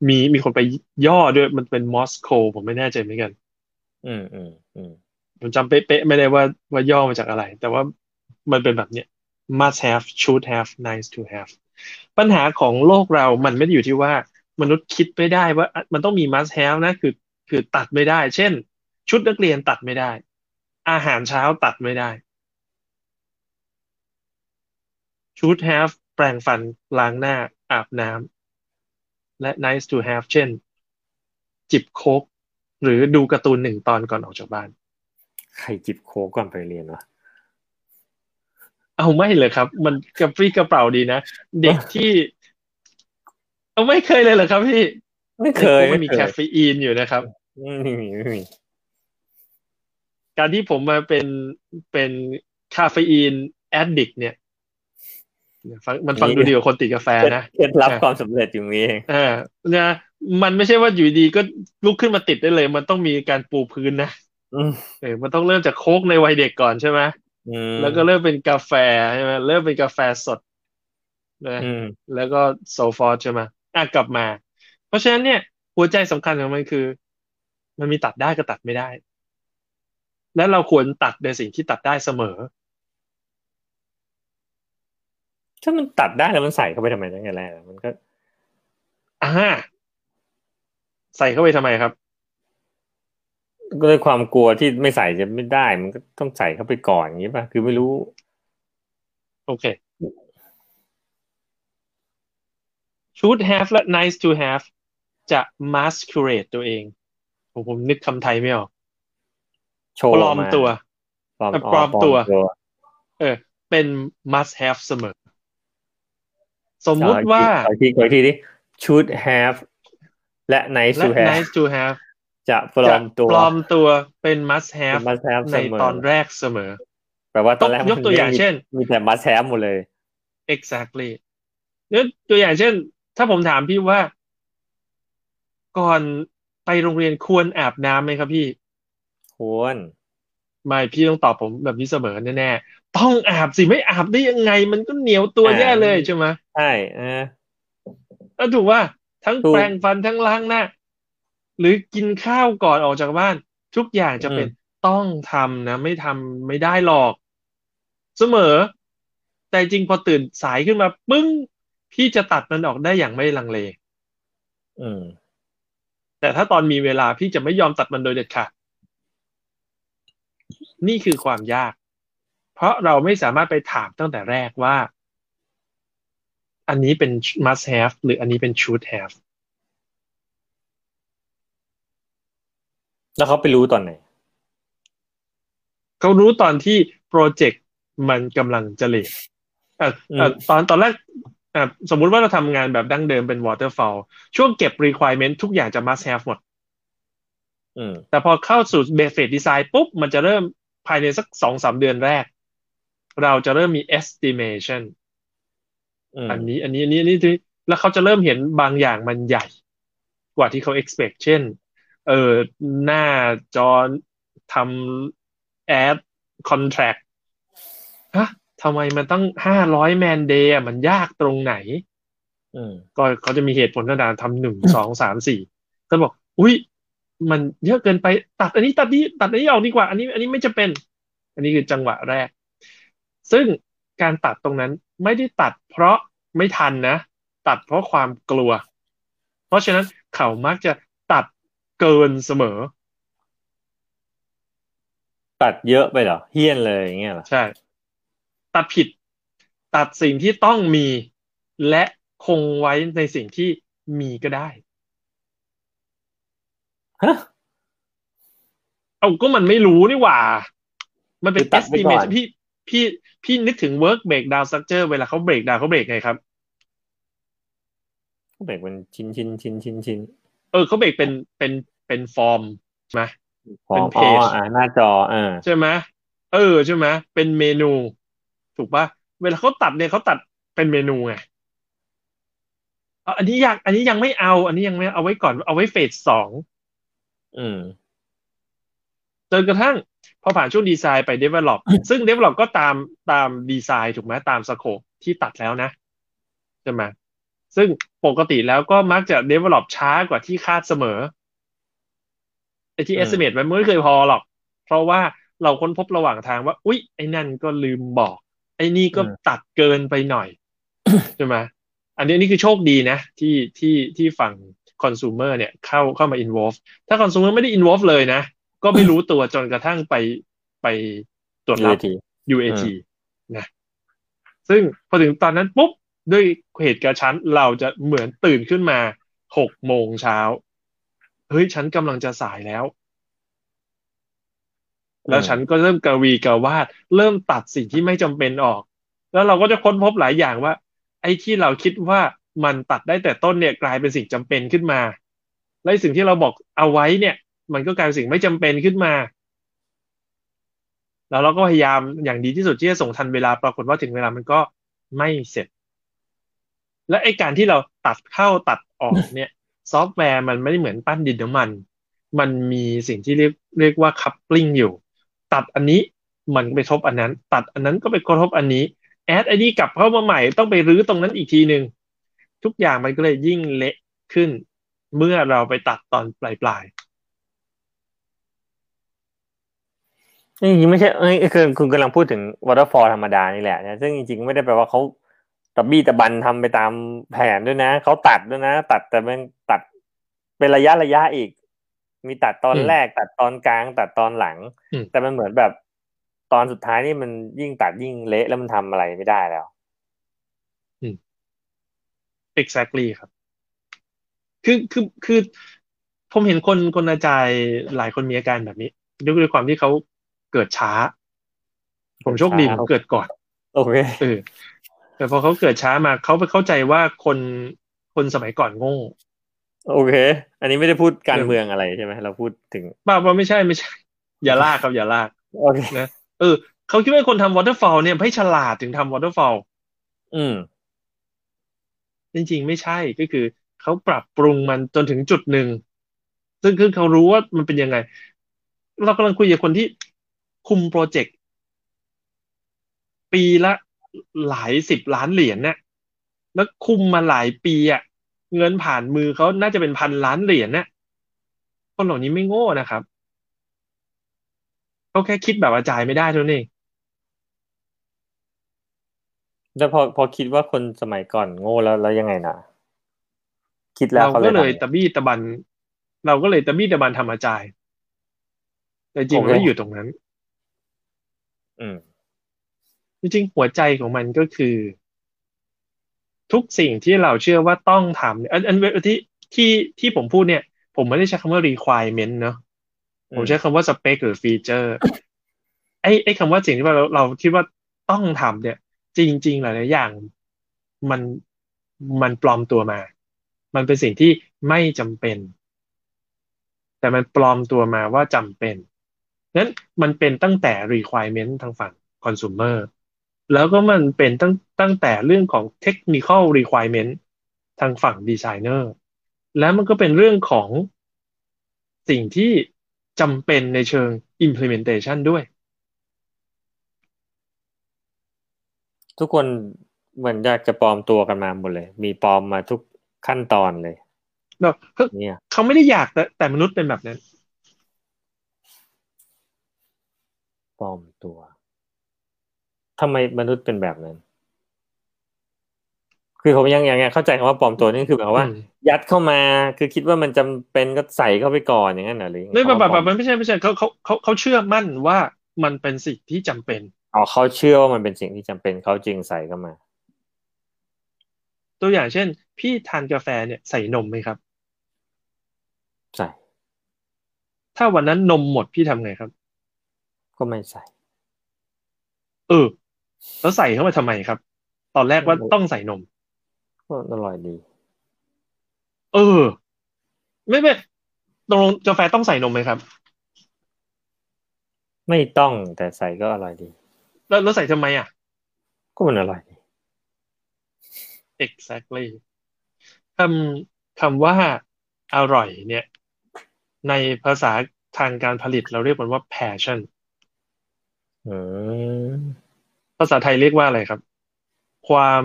มีมีคนไปย่อด้วยมันเป็นมอสโกผมไม่แน่ใจเหมือนกัน อืมอืมอืม ผมจำเป๊ะๆไม่ได้ว่าว่าย่อมาจากอะไร แต่ว่ามันเป็นแบบเนี้ย must have should have nice to have ปัญหาของโลกเรามันไม่ได้อยู่ที่ว่ามนุษย์คิดไม่ได้ว่ามันต้องมี must have นะคือคือตัดไม่ได้ เช่น ชุดนักเรียนตัดไม่ได้ อาหารเช้าตัดไม่ได้ should have แปรงฟันล้างหน้าอาบน้ำและ nice to have เช่น จิบโค้กหรือดูการ์ตูนหนึ่งตอนก่อนออกจากบ้าน ใครจิบโค้กก่อนไปเรียนวะเอาไม่เลยครับ มันกระปรี้กระเปร่าดีนะ เด็กที่ เอาไม่เคยเลยเหรอครับพี่ ไม่เคยมันมีไเคคายเฟอีนอยู่นะครับไม่มีไม่มีการที่ผมมาเป็นเป็น caffeine addict เนี่ยฟังมันฟังดูดีกว่าคนติดกาแฟนะเคล็ดลับความสำเร็จอยู่ตรงนี้เองอ่านะมันไม่ใช่ว่าอยู่ดีก็ลุกขึ้นมาติดได้เลย มันต้องมีการปูพื้นนะอืม เออมันต้องเริ่มจากโค้กในวัยเด็กก่อนใช่ไหมอืมแล้วก็เริ่มเป็นกาแฟใช่ไหมเริ่มเป็นกาแฟสดนะอืมแล้วก็โซฟอร์ใช่ไหมอะกลับมา เพราะฉะนั้นเนี่ยหัวใจสำคัญของมันคือ มันมีตัดได้กับตัดไม่ได้ และเราควรตัดในสิ่งที่ตัดได้เสมอ ถ้ามันตัดได้แล้วมันใส่เข้าไปทำไมตั้งแต่แรกอะมันก็อ่าใส่เข้าไปทำไมครับก็ ด้วยความกลัวที่ไม่ใส่จะไม่ได้ มันก็ต้องใส่เข้าไปก่อนอย่างนี้ป่ะ คือไม่รู้ โอเค should have และ nice to have จะ masquerade ตัวเองผมผมนึกคำไทยไม่ออกโชว์ปลอมาตัวปลอมเออปลอมตัวปลอเออ เป็น must have เสมอ สมมุติว่าขออีกทีขออีกทีดิ should have และ nice และ to have nice to have จะปลอมตัวจะปลอมตัวเป็น must เป็น have must have ในเสมอตอนแรกเสมอ แปลว่าตอนแรกยกตัวอย่างมันไม่มีเช่น มีแต่ must have หมดเลย exactly เนี่ยตัวอย่างเช่น ถ้าผมถามพี่ว่า ก่อนไปโรงเรียนควรอาบน้ำไหมครับพี่ ควร ไม่พี่ต้องตอบผมแบบนี้เสมอแน่ๆต้องอาบสิไม่อาบได้ยังไง มันก็เหนียวตัวแย่เลยใช่ไหมใช่เออแล้วถูกว่าทั้งถูกแปรงฟันทั้งล้างหน้า หรือกินข้าวก่อนออกจากบ้าน ทุกอย่างจะเป็นต้องทำนะ ไม่ทำไม่ได้หรอก เสมอ แต่จริงพอตื่นสายขึ้นมาปึ้งพี่จะตัดมันออกได้อย่างไม่ลังเล อืม แต่ถ้าตอนมีเวลาพี่จะไม่ยอมตัดมันโดยเด็ดขาดนี่คือความยาก เพราะเราไม่สามารถไปถามตั้งแต่แรกว่า อันนี้เป็น must have หรืออันนี้เป็น should have แล้วเขาไปรู้ตอนไหนเขารู้ตอนที่โปรเจกต์มันกำลังจะเลทอะอะอืมตอนตอนแรกอะสมมุติว่าเราทำงานแบบดั้งเดิมเป็น waterfall ช่วงเก็บ requirement ทุกอย่างจะ must have หมดอืมแต่พอเข้าสู่ basic design ปุ๊บ มันจะเริ่มภายในสักสองสามเดือนแรก เราจะเริ่มมี estimation อืมอันนี้อันนี้อันนี้อันนี้ที่แล้วเขาจะเริ่มเห็นบางอย่างมันใหญ่ กว่าที่เขา expect เช่น เออหน้าจอทำ ad contract ฮะทำไมมันต้องห้าร้อยแมนเดย์มันยากตรงไหนอืมก็เขาจะมีเหตุผลต่างๆทำหนึ่งสองสามสี่ก็บอก อุ้ยมันเยอะเกินไปตัดอันนี้ตัดนี้ตัดอันนี้ออกดีกว่า อันนี้ อันนี้ไม่จะเป็น อันนี้คือจังหวะแรก ซึ่งการตัดตรงนั้นไม่ได้ตัดเพราะไม่ทันนะ ตัดเพราะความกลัว เพราะฉะนั้นเขามักจะตัด เกินเสมอ ตัดเยอะไปเหรอเฮี้ยนเลยอย่างเงี้ยเหรอใช่ ตัดผิด ตัดสิ่งที่ต้องมี และคงไว้ในสิ่งที่มีก็ได้ฮะเอาก็มันไม่รู้นี่หว่า มันเป็นคือตัดไว้ก่อน estimate พี่พี่พี่นึกถึง work breakdown structure เวลาเขา break down เขา break ไงครับก็แบ่งเป็นชิ้นชิ้นชิ้นชิ้นชิ้น เออเขา break เป็นเป็นเป็นฟอร์มใช่ไหมพอเป็นอ๋อ page อ่าหน้าจออ่าใช่ไหมเออใช่ไหมเป็นเมนู ถูกปะเวลาเขาตัดเนี่ยเขาตัดเป็นเมนูไงเอาอันนี้ยังอันนี้ยังไม่เอา อันนี้ยังไม่เอาไว้ก่อนเอาไว้เฟสสองอืมจนกระทั่งพอผ่านช่วงดีไซน์ไป develop ซึ่ง develop ก็ตามตามดีไซน์ถูกไหมตามสโคปที่ตัดแล้วนะใช่ไหม ซึ่งปกติแล้วก็มักจะ develop ช้ากว่าที่คาดเสมอไอ้ที่อืม estimate มันไม่เคยพอหรอก เพราะว่าเราค้นพบระหว่างทางว่า อุ๊ย ไอ้นั่นก็ลืมบอก ไอ้นี่ก็ตัดเกินไปหน่อย ใช่ไหมอันนี้นี่คือโชคดีนะ ที่ที่ที่ฝั่งคอน sumer เนี่ยเข้าเข้ามา involve ถ้าคอน sumer ไม่ได้ involve เลยนะ ก็ไม่รู้ตัวจนกระทั่งไปไปตรวจรับ UAT UAT นะ ซึ่งพอถึงตอนนั้นปุ๊บ ด้วยเหตุการณ์ชั้นเราจะเหมือนตื่นขึ้นมาหกโมงเช้าเฮ้ยฉันกำลังจะสายแล้ว แล้วฉันก็เริ่มกระวีกระวาด เริ่มตัดสิ่งที่ไม่จำเป็นออก แล้วเราก็จะค้นพบหลายอย่างว่า ไอ้ที่เราคิดว่ามันตัดได้แต่ต้นเนี่ยกลายเป็นสิ่งจำเป็นขึ้นมา และสิ่งที่เราบอกเอาไว้เนี่ย มันก็กลายเป็นสิ่งไม่จำเป็นขึ้นมาแล้วเราก็พยายามอย่างดีที่สุดที่จะส่งทันเวลาปรากฏว่าถึงเวลามันก็ไม่เสร็จ และไอ้การที่เราตัดเข้าตัดออกเนี่ย ซอฟต์แวร์มันไม่ได้เหมือนปั้นดินน้ำมัน มันมีสิ่งที่เรียกเรียกว่าคัพปลิงอยู่ ตัดอันนี้มันไปทบอันนั้น ตัดอันนั้นก็ไปกระทบอันนี้แอดไอ้นี่กลับเข้ามาใหม่ต้องไปรื้อตรงนั้นอีกทีหนึ่งทุกอย่างมันก็เลยยิ่งเละขึ้น เมื่อเราไปตัดตอนปลายปลายจริงๆไม่ใช่เอ้คือคุณกำลังพูดถึง waterfall ธรรมดานี่แหละนะซึ่งจริงๆ ไม่ได้แปลว่าเขา ตะบี้ตะบันทำไปตามแผนด้วยนะเขาตัดด้วยนะ ตัดแต่มันตัดเป็นระยะระยะอีก มีตัดตอนแรก ตัดตอนกลาง ตัดตอนหลัง แต่มันเหมือนแบบตอนสุดท้ายนี่มันยิ่งตัดยิ่งเละแล้วมันทำอะไรไม่ได้แล้ว exactly ครับ คือคือคือผมเห็นคนคนอาจารย์หลายคนมีอาการแบบนี้ด้วยความที่เขาเกิดช้า ผมโชคดีผมเกิดก่อน โอเคเออ แต่พอเขาเกิดช้ามาเขาไปเข้าใจว่าคนคนสมัยก่อนโง่โอเค อันนี้ไม่ได้พูดการเมืองอะไรใช่ไหมเราพูดถึงบ้าว่าไม่ใช่ไม่ใช่ อย่าลากครับอย่าลากโอเคนะเออเขาคิดว่าคนทำ waterfall เนี่ยให้ฉลาดถึงทำ waterfall อืม จริงๆไม่ใช่ก็คือเขาปรับปรุงมันจนถึงจุดหนึ่ง ซึ่งคือเขารู้ว่ามันเป็นยังไง เรากำลังคุยกับคนที่คุมโปรเจกต์ ปีละ หลายสิบล้านเหรียญเนี่ยแล้วคุมมาหลายปีอะเงินผ่านมือเขาน่าจะเป็นพันล้านเหรียญเนี่ยคนเหล่านี้ไม่โง่นะครับเขาแค่คิดแบบอาจายไม่ได้เท่านั้นเองแล้วพอพอคิดว่าคนสมัยก่อนโง่แล้วแล้วยังไงนะคิดแล้วเราก็เลยตะบี้ตะบัน เราก็เลยตะบี้ตะบันทำอาจายแต่จริงไม่อยู่ตรงนั้น อืม จริงๆหัวใจของมันก็คือ ทุกสิ่งที่เราเชื่อว่าต้องทำเนี่ยอันอันที่ที่ที่ผมพูดเนี่ย ผมไม่ได้ใช้คำว่า requirement เนาะผมใช้คำว่า spec หรือ feature ไอ้ไอ้คำว่าสิ่งที่เราเราคิดว่าต้องทำเนี่ย จริง ๆ หลายๆอย่าง มันมันปลอมตัวมา มันเป็นสิ่งที่ไม่จำเป็น แต่มันปลอมตัวมาว่าจำเป็นนั้นมันเป็นตั้งแต่ requirement ทางฝั่ง consumer แล้วก็มันเป็นตั้งตั้งแต่เรื่องของ technical requirement ทางฝั่ง designer แล้วมันก็เป็นเรื่องของสิ่งที่จำเป็นในเชิง implementation ด้วย ทุกคนเหมือนอยากจะปลอมตัวกันมาหมดเลย มีปลอมมาทุกขั้นตอนเลยแบบเนี่ยเขาไม่ได้อยากแต่แต่มนุษย์เป็นแบบนั้นปลอมตัว ทำไมมนุษย์เป็นแบบนั้น คือผมยังยังเข้าใจคำว่าปลอมตัวนี่คือแบบว่า ยัดเข้ามาคือคิดว่ามันจำเป็นก็ใส่เข้าไปก่อนอย่างนั้นเหรอหรือไม่แบบแบบมันไม่ใช่ไม่ใช่เขาเขาเขาเขาเชื่อมั่นว่ามันเป็นสิ่งที่จำเป็นอ๋อเขาเชื่อว่ามันเป็นสิ่งที่จำเป็นเขาจึงใส่เข้ามา ตัวอย่างเช่น พี่ทานกาแฟเนี่ยใส่นมไหมครับใส่ถ้าวันนั้นนมหมดพี่ทำไงครับ ก็ไม่ใส่ เออ แล้วใส่เข้ามาทำไมครับ ตอนแรกว่าต้องใส่นมก็อร่อยดี เออ ไม่ไม่ตรงกาแฟต้องใส่นมไหมครับ ไม่ต้องแต่ใส่ก็อร่อยดี แล้วแล้วใส่ทำไมอะ ก็มันอร่อย exactly คำคำว่าอร่อยเนี่ย ในภาษาทางการผลิตเราเรียกมันว่า passion ภาษาไทยเรียกว่าอะไรครับ ความ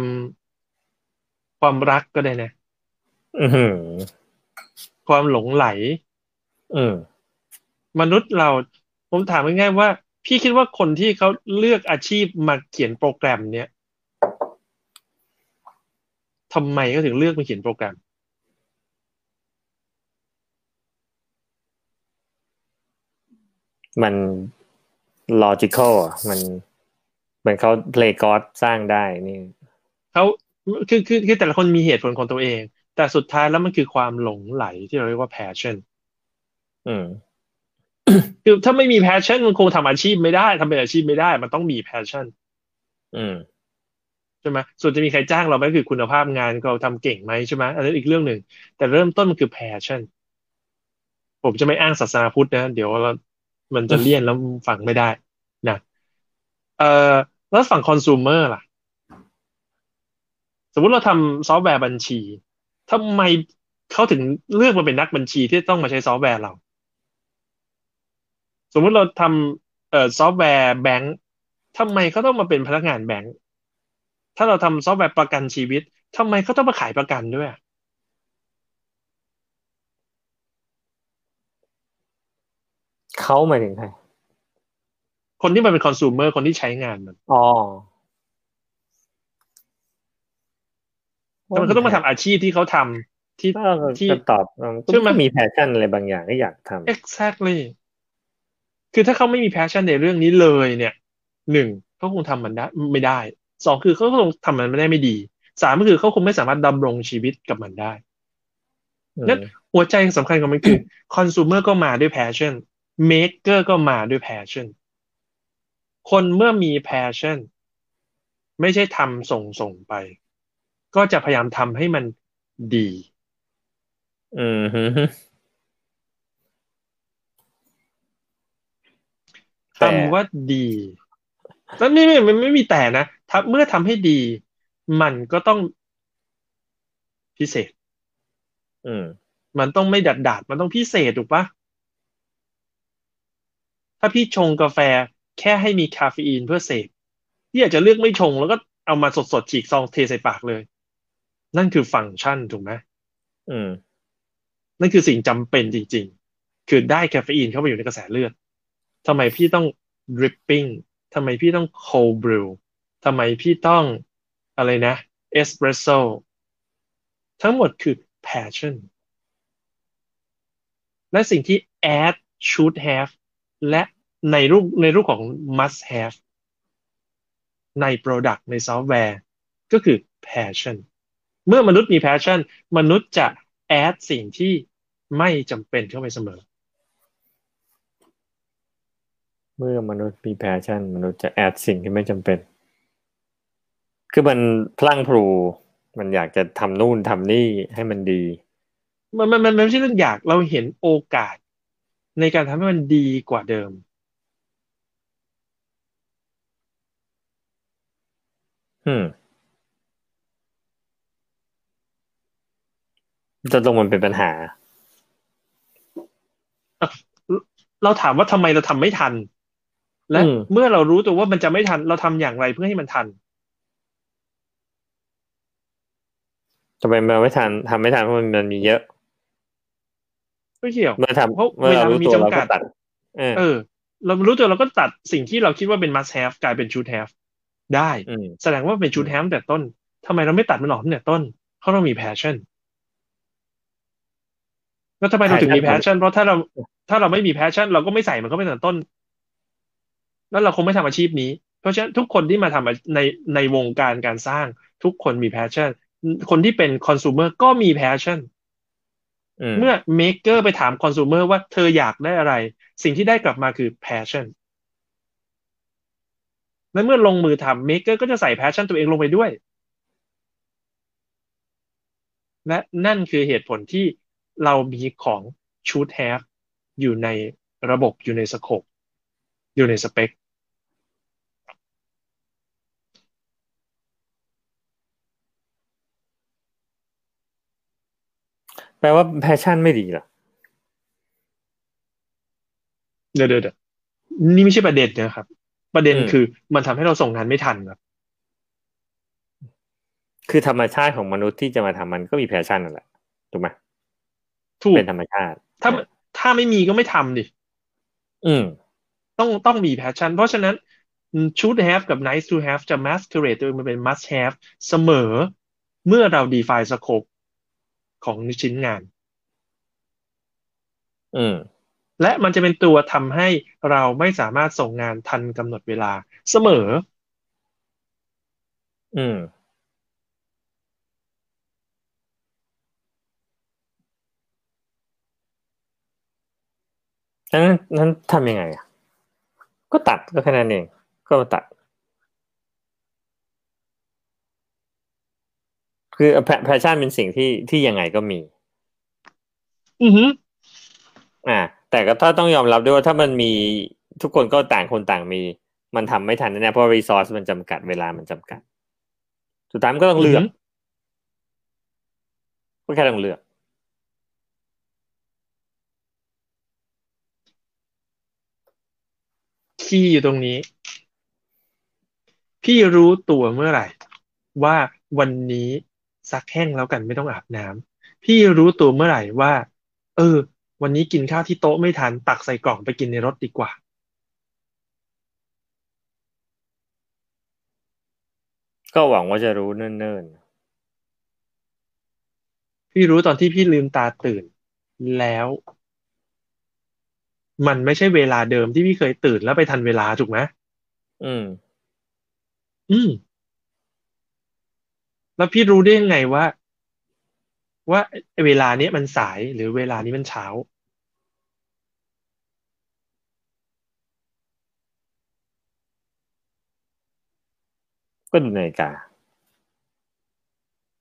ความรักก็ได้นะความหลงไหลมนุษย์เรา ผมถามง่ายๆว่า พี่คิดว่าคนที่เขาเลือกอาชีพมาเขียนโปรแกรม เนี้ยทำไมก็ถึงเลือกมาเขียนโปรแกรมมัน logical อะมัน เหมือนเขา play god สร้างได้นี่เขาคือคือคือแต่ละคนมีเหตุผลของตัวเอง แต่สุดท้ายแล้วมันคือความหลงไหลที่เราเรียกว่า passion อืมคือถ้าไม่มี passion มันคงทำอาชีพไม่ได้ทำเป็นอาชีพไม่ได้ มันต้องมี passion อืมใช่ไหมส่วนจะมีใครจ้างเราไหมคือคุณภาพงานเราทำเก่งไหมใช่ไหมอันนั้นอีกเรื่องหนึ่ง แต่เริ่มต้นมันคือ passion ผมจะไม่อ้างศาสนาพุทธนะ เดี๋ยวเรามันจะเลี่ยนแล้วฟังไม่ได้นะเอ่อ แล้วฝั่งคอน sumer ล่ะ สมมติเราทำซอฟต์แวร์บัญชีทำไมเขาถึงเลือกมาเป็นนักบัญชีที่ต้องมาใช้ซอฟต์แวร์เรา สมมุติเราทำเอ่อซอฟต์แวร์แบงค์ทำไมเขาต้องมาเป็นพนักงานแบงค์ถ้าเราทำซอฟต์แวร์ประกันชีวิตทำไมเขาต้องมาขายประกันด้วยเขาหมายถึงใคร คนที่มันเป็นคอน sumer คนที่ใช้งานมันอ๋อทำไมเขาต้องมาทำอาชีพที่เขาทำที่เออที่จะตอบอืมใช่ไหมก็มีแพชชั่นอะไรบางอย่างที่อยากทำ exactly คือถ้าเขาไม่มี passion ในเรื่องนี้เลยเนี่ยหนึ่งเขาคงทำมันได้ไม่ได้สองคือเขาคงทำมันไม่ได้ไม่ดีสามก็คือเขาคงไม่สามารถดำรงชีวิตกับมันได้อืมงั้นหัวใจสำคัญของมันคือ consumer ก็มาด้วย passion maker ก็มาด้วย passion คนเมื่อมี passion ไม่ใช่ทำส่งส่งไป ก็จะพยายามทำให้มันดี อืมฮึคำว่าดีแล้วไม่ไม่ไม่ไม่มีแต่นะถ้าเมื่อทำให้ดี มันก็ต้องพิเศษ อืม มันต้องไม่ดัดดาดมันต้องพิเศษถูกปะถ้าพี่ชงกาแฟ แค่ให้มีคาเฟอีนเพื่อเสพพี่อาจจะเลือกไม่ชงแล้วก็เอามาสดๆฉีกซองเทใส่ปากเลย นั่นคือฟังก์ชันถูกไหมอืม นั่นคือสิ่งจำเป็นจริง ๆ คือได้คาเฟอีนเข้าไปอยู่ในกระแสเลือดทำไมพี่ต้อง dripping ทำไมพี่ต้อง cold brew ทำไมพี่ต้องอะไรนะ espresso ทั้งหมดคือ passion และสิ่งที่ add should have และ ในรูปในรูปของ must have ใน product ในซอฟต์แวร์ก็คือ passion เมื่อมนุษย์มี passion มนุษย์จะ add สิ่งที่ไม่จำเป็นเข้าไปเสมอ เมื่อมนุษย์มี passion มนุษย์จะ add สิ่งที่ไม่จำเป็น คือมันพรั่งพรูมันอยากจะทำนู่นทำนี่ให้มันดีมันมันมันมันไม่ใช่เรื่องอยากเราเห็นโอกาสในการทำให้มันดีกว่าเดิม อืมจะตรงมันเป็นปัญหา เราถามว่าทำไมเราทำไม่ทัน และอืม เมื่อเรารู้ตัวว่ามันจะไม่ทัน เราทำอย่างไรเพื่อให้มันทัน ทำไมมันไม่ทันทำไม่ทันเพราะมันมีเยอะ ไม่เกี่ยว เมื่อทำเพราะเมื่อเราเวลารู้มีตัวเราจำกัก็ด ตัดเออเออ เรารู้ตัวเราก็ตัดสิ่งที่เราคิดว่าเป็น must have กลายเป็น should have ได้อืมแสดงว่าเป็น should have ตั้งแต่ต้นทำไมเราไม่ตัดมันออกตั้งแต่ต้นเพราะเรามี passion แล้วทำไมเราถึงมี passion เพราะถ้าเราถ้าเราไม่มี passion เราก็ไม่ใส่มันเข้าไปตั้งแต่ต้น แล้วเราคงไม่ทำอาชีพนี้ เพราะฉะนั้นทุกคนที่มาทำในในวงการการสร้าง ทุกคนมี passion คนที่เป็น consumer ก็มี passion อืมเมื่อ maker ไปถาม consumer ว่าเธออยากได้อะไร สิ่งที่ได้กลับมาคือ passion และเมื่อลงมือทำ maker ก็จะใส่ passion ตัวเองลงไปด้วย และนั่นคือเหตุผลที่เรามีของ should have อยู่ในระบบอยู่ใน scope อยู่ในสเปคแปลว่า passion ไม่ดีเหรอเดี๋ยวเดี๋ยวเดี๋ยวนี่ไม่ใช่ประเด็นนะครับ ประเด็นอืมคือมันทำให้เราส่งงานไม่ทันครับคือธรรมชาติของมนุษย์ที่จะมาทำมันก็มี passion นั่นแหละถูกไหมถูกเป็นธรรมชาติ ถ้าถ้าไม่มีก็ไม่ทำดิอืม ต้องต้องมี passion เพราะฉะนั้น should have กับ nice to have จะ masquerade ตัวเองมาเป็น must have เสมอเมื่อเรา define scope ของชิ้นงาน อืม และมันจะเป็นตัวทำให้เราไม่สามารถส่งงานทันกำหนดเวลาเสมอ อืม นั้นนั้นทำยังไงอะ ก็ตัดก็แค่นั้นเอง ก็ตัด คือแพชชั่นเป็นสิ่งที่ที่ยังไงก็มี อือหืออ่า แต่ก็ถ้าต้องยอมรับด้วยว่าถ้ามันมีทุกคนก็ต่างคนต่างมี มันทำไม่ทันแน่ๆเพราะรีซอสมันจำกัดเวลามันจำกัด สุดท้ายมันก็ต้องเลือกก็แค่ต้องเลือกที่อยู่ตรงนี้ พี่รู้ตัวเมื่อไหร่ ว่าวันนี้ซักแห้งแล้วกันไม่ต้องอาบน้ำพี่รู้ตัวเมื่อไหร่ว่า เออ วันนี้กินข้าวที่โต๊ะไม่ทันตักใส่กล่องไปกินในรถดีกว่า ก็หวังว่าจะรู้เนิ่นพี่รู้ตอนที่พี่ลืมตาตื่น แล้ว มันไม่ใช่เวลาเดิมที่พี่เคยตื่นแล้วไปทันเวลาถูกไหมๆ อืม อืม แล้วพี่รู้ได้ยังไงว่า ว่าเวลาเนี้ยมันสายหรือเวลานี้มันเช้า ก็ดูนาฬิกา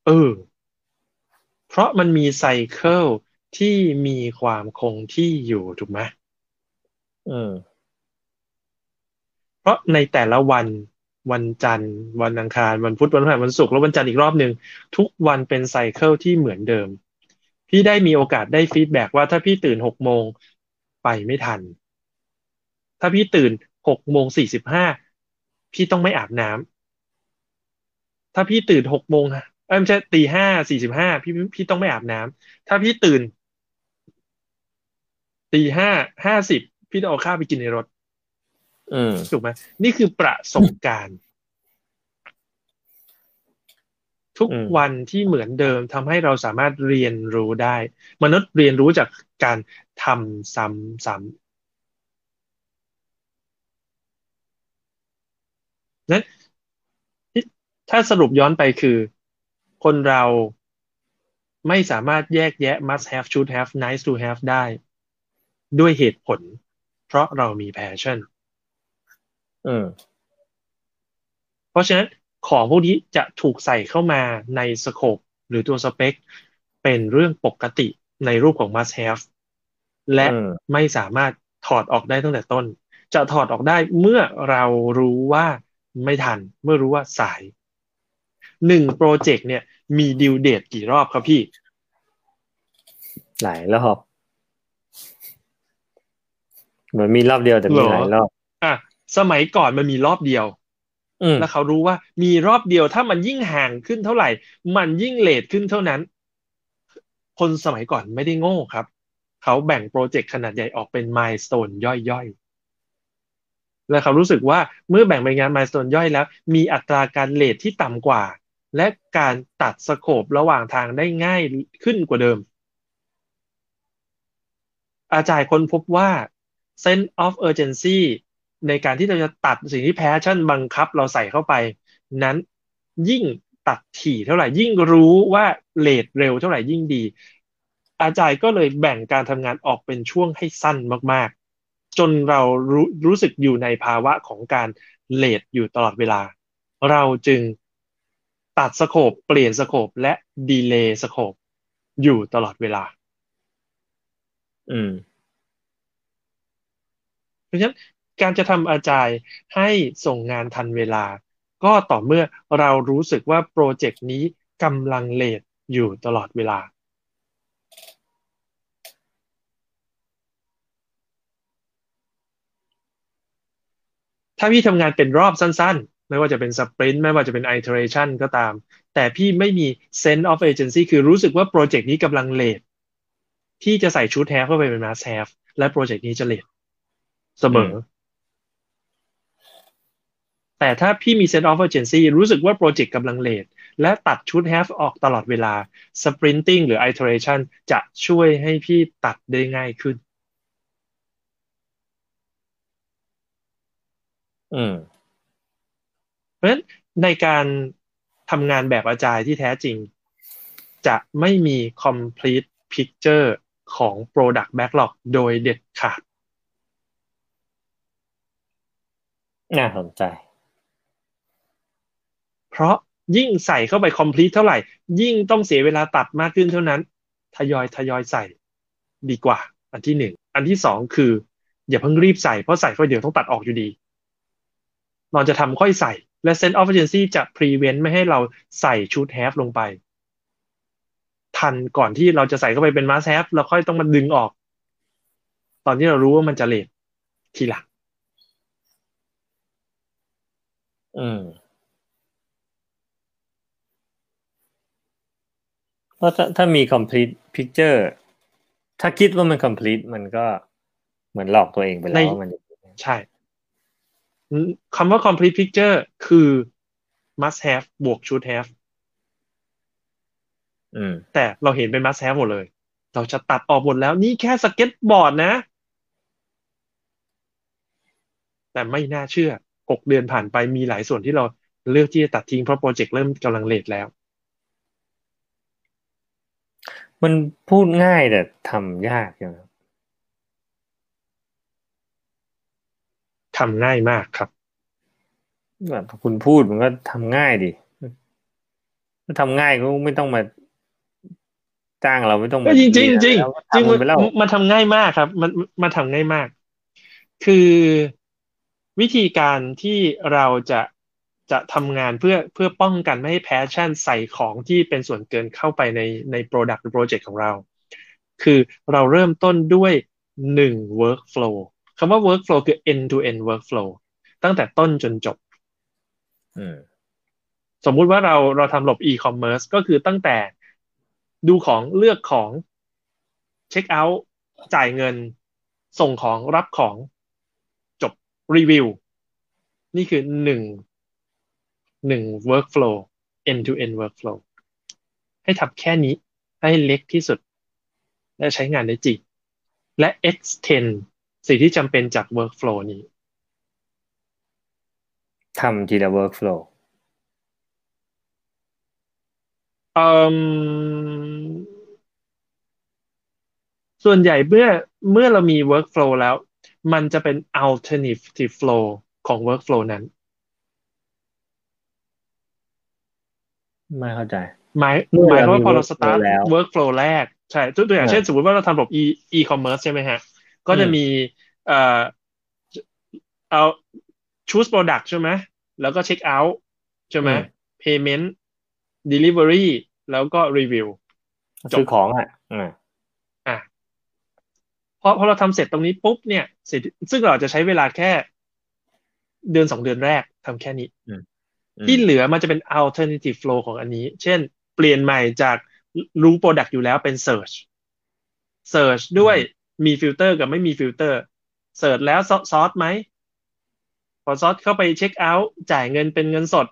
เออ เพราะมันมี cycle ที่มีความคงที่อยู่ถูกไหมอืมเพราะในแต่ละวันวันจันทร์ วันอังคาร วันพุธวันพฤหัสวันศุกร์แล้ววันจันทร์อีกรอบหนึ่งทุกวันเป็น cycle ที่เหมือนเดิม พี่ได้มีโอกาสได้ feedback ว่าถ้าพี่ตื่นหกโมงไปไม่ทัน ถ้าพี่ตื่นหกโมงสี่สิบห้าพี่ต้องไม่อาบน้ำ ถ้าพี่ตื่นหกโมงเอ้ยไม่ใช่ตีห้าสี่สิบห้าพี่พี่ต้องไม่อาบน้ำถ้าพี่ตื่นตีห้าห้าสิบพี่ต้องเอาข้าวไปกินในรถอืมถูกไหมนี่คือประสบการณ์ ทุกอืมวันที่เหมือนเดิมทำให้เราสามารถเรียนรู้ได้ มนุษย์เรียนรู้จากการทำซ้ำซ้ำนั้นที่ ถ้าสรุปย้อนไปคือ คนเราไม่สามารถแยกแยะ must have should have nice to have ได้ ด้วยเหตุผล เพราะเรามี passion อืมเพราะฉะนั้นของพวกนี้จะถูกใส่เข้ามาในสโคปหรือตัวสเปค เป็นเรื่องปกติในรูปของ must have และอืมไม่สามารถถอดออกได้ตั้งแต่ต้น จะถอดออกได้เมื่อเรารู้ว่าไม่ทัน เมื่อรู้ว่าสาย หนึ่งโปรเจกต์เนี่ยมีดิวเดตกี่รอบครับพี่ หลายรอบเหมือนมีรอบเดียวแต่มีเหรอหลายรอบ อะ สมัยก่อนมันมีรอบเดียวอืมแล้วเขารู้ว่ามีรอบเดียวถ้ามันยิ่งห่างขึ้นเท่าไหร่ มันยิ่งเลทขึ้นเท่านั้น คนสมัยก่อนไม่ได้โง่ครับ เขาแบ่งโปรเจกต์ขนาดใหญ่ออกเป็นมายสเตนย่อยๆ และเขารู้สึกว่าเมื่อแบ่งเป็นงานมายสเตนย่อยแล้ว มีอัตราการเลทที่ต่ำกว่า และการตัดสโคประหว่างทางได้ง่ายขึ้นกว่าเดิม อาจารย์ค้นพบว่า sense of urgency ในการที่เราจะตัดสิ่งที่ passion บังคับเราใส่เข้าไป นั้นยิ่งตัดถี่เท่าไหร่ ยิ่งรู้ว่า late เร็วเท่าไหร่ยิ่งดี อาจารย์ก็เลยแบ่งการทำงานออกเป็นช่วงให้สั้นมากๆ จนเรารู้รู้สึกอยู่ในภาวะของการ late อยู่ตลอดเวลา เราจึง ตัด scope เปลี่ยน scope และ delay scope อยู่ตลอดเวลา อืม เพราะฉะนั้นการจะทำอาจารย์ให้ส่งงานทันเวลา ก็ต่อเมื่อเรารู้สึกว่าโปรเจกต์นี้กำลังเลทอยู่ตลอดเวลา ถ้าพี่ทำงานเป็นรอบสั้นๆ ไม่ว่าจะเป็นสปรินต์ไม่ว่าจะเป็น iteration ก็ตาม แต่พี่ไม่มี sense of agency คือรู้สึกว่าโปรเจกต์นี้กำลังเลทที่จะใส่ชุด have เข้าไปเป็น must have และโปรเจกต์นี้จะเลทเสมออืมแต่ถ้าพี่มี sense of urgency รู้สึกว่าโปรเจกต์กำลังเลทและตัดชุด have ออกตลอดเวลา sprinting หรือ iteration จะช่วยให้พี่ตัดได้ง่ายขึ้น อืมเพ ราะฉะนั้นในการทำงานแบบอาจารย์ที่แท้จริง จะไม่มี complete picture ของ product backlog โดยเด็ดขาดน่าสนใจ เพราะยิ่งใส่เข้าไป complete เท่าไหร่ ยิ่งต้องเสียเวลาตัดมากขึ้นเท่านั้น ทยอยทยอยใส่ดีกว่า อันที่หนึ่ง อันที่สองคือ อย่าเพิ่งรีบใส่เพราะใส่เข้าไปเดี๋ยวต้องตัดออกอยู่ดีเราจะทำค่อยใส่ และ sense of urgency จะ prevent ไม่ให้เราใส่ชุด have ลงไป ทันก่อนที่เราจะใส่เข้าไปเป็น must have เราค่อยต้องมาดึงออก ตอนที่เรารู้ว่ามันจะเลททีหลังอืมเพราะถ้าถ้ามี complete picture ถ้าคิดว่ามัน complete มันก็เหมือนหลอกตัวเองไปแล้วว่ามัน ใช่ คำว่า complete picture คือ must have บวก should have อืมแต่เราเห็นเป็น must have หมดเลย เราจะตัดออกหมดแล้วนี่แค่สเก็ตบอร์ดนะ แต่ไม่น่าเชื่อหกเดือนผ่านไปมีหลายส่วนที่เราเลือกที่จะตัดทิ้งเพราะ project เริ่มกำลัง late แล้ว มันพูดง่ายแต่ทำยากใช่ไหม ทำง่ายมากครับแบบคุณพูดมันก็ทำง่ายดิถ้าทำง่ายก็ไม่ต้องมาจ้างเราไม่ต้องมาก็จริงจริงจริงเราก็จริงทำมันไปแล้วมันทำง่ายมากครับ มันมันทำง่ายมาก คือวิธีการที่เราจะจะทำงานเพื่อเพื่อป้องกันไม่ให้แพชชั่นใส่ของที่เป็นส่วนเกินเข้าไปในใน Product หรือ Project ของเรา คือเราเริ่มต้นด้วยหนึ่ง workflow คำว่า workflow คือ end to end workflow ตั้งแต่ต้นจนจบอืมสมมุติว่าเราเราทำหลบ e-commerce ก็คือตั้งแต่ดูของเลือกของเช็คเอาท์จ่ายเงิน ส่งของรับของจบรีวิว นี่คือหนึ่งหนึ่ง workflow end to end workflow ให้ทำแค่นี้ให้เล็กที่สุด และใช้งานได้จริง และ extend สิ่งที่จำเป็นจาก workflow นี้ทำทีละ workflow เอ่มส่วนใหญ่เมื่อเมื่อเรามี workflow แล้ว มันจะเป็น alternative flow ของ workflow นั้น ไม่เข้าใจหมายเมื่อหมายความเรามีว่าพอเรา workflow start แล้ว workflow แรก ใช่ตัวตัวอย่างอ่าเช่น สมมติว่าเราทำระบบ e e-commerce ใช่ไหมฮะ ก็จะอืมมีเอ่อเอา choose product ใช่ไหมแล้วก็ check out ใช่ไหม payment delivery แล้วก็ review จบซื้อของอะอ่าอะพอพอเราทำเสร็จตรงนี้ปุ๊บเนี่ยสิ่งที่ซึ่งเราจะใช้เวลาแค่เดือนสองเดือนแรกทำแค่นี้อืมที่เหลือมันจะเป็น alternative flow ของอันนี้ เช่น เปลี่ยนใหม่จากรู้ product อยู่แล้วเป็น search search ด้วย มีฟิลเตอร์กับไม่มี filter search แล้ว sort ไหมพอ sort เข้าไปเช็คเอาท์จ่ายเงินเป็นเงินสด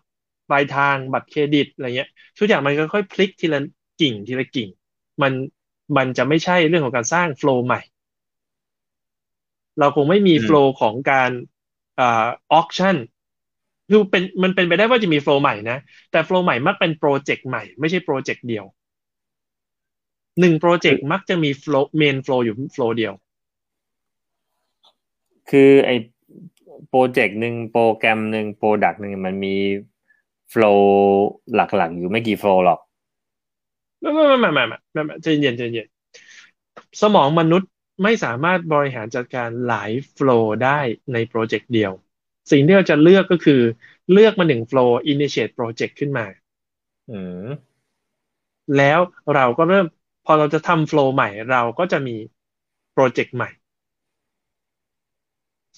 ปลายทางบัตรเครดิตอะไรเงี้ยทุกอย่างมันค่อยๆพลิกทีละกิ่งทีละกิ่ง มันมันจะไม่ใช่เรื่องของการสร้าง flow ใหม่ เราคงไม่มีอืมโฟล์ของการอ่า auction คือเป็นมันเป็นไปได้ว่าจะมี flow ใหม่นะ แต่ flow ใหม่มักเป็นโปรเจกต์ใหม่ ไม่ใช่โปรเจกต์เดียว หนึ่งโปรเจกต์มักจะมี flow main flow อยู่ flow เดียว คือไอโปรเจกต์หนึ่งโปรแกรมหนึ่ง product หนึ่งมันมีflow หลักๆ อยู่ไม่กี่ flow หรอกไม่ไม่ไม่ไม่ไม่ไม่ไม่ใจเย็นใจเย็นสมองมนุษย์ไม่สามารถบริหารจัดการหลาย flow ได้ในโปรเจกต์เดียว สิ่งที่เราจะเลือกก็คือเลือกมาหนึ่ง flow initiate project ขึ้นมาอืมแล้วเราก็เริ่มพ อเราจะทำ flow ใหม่เราก็จะมีโปรเจกต์ใหม่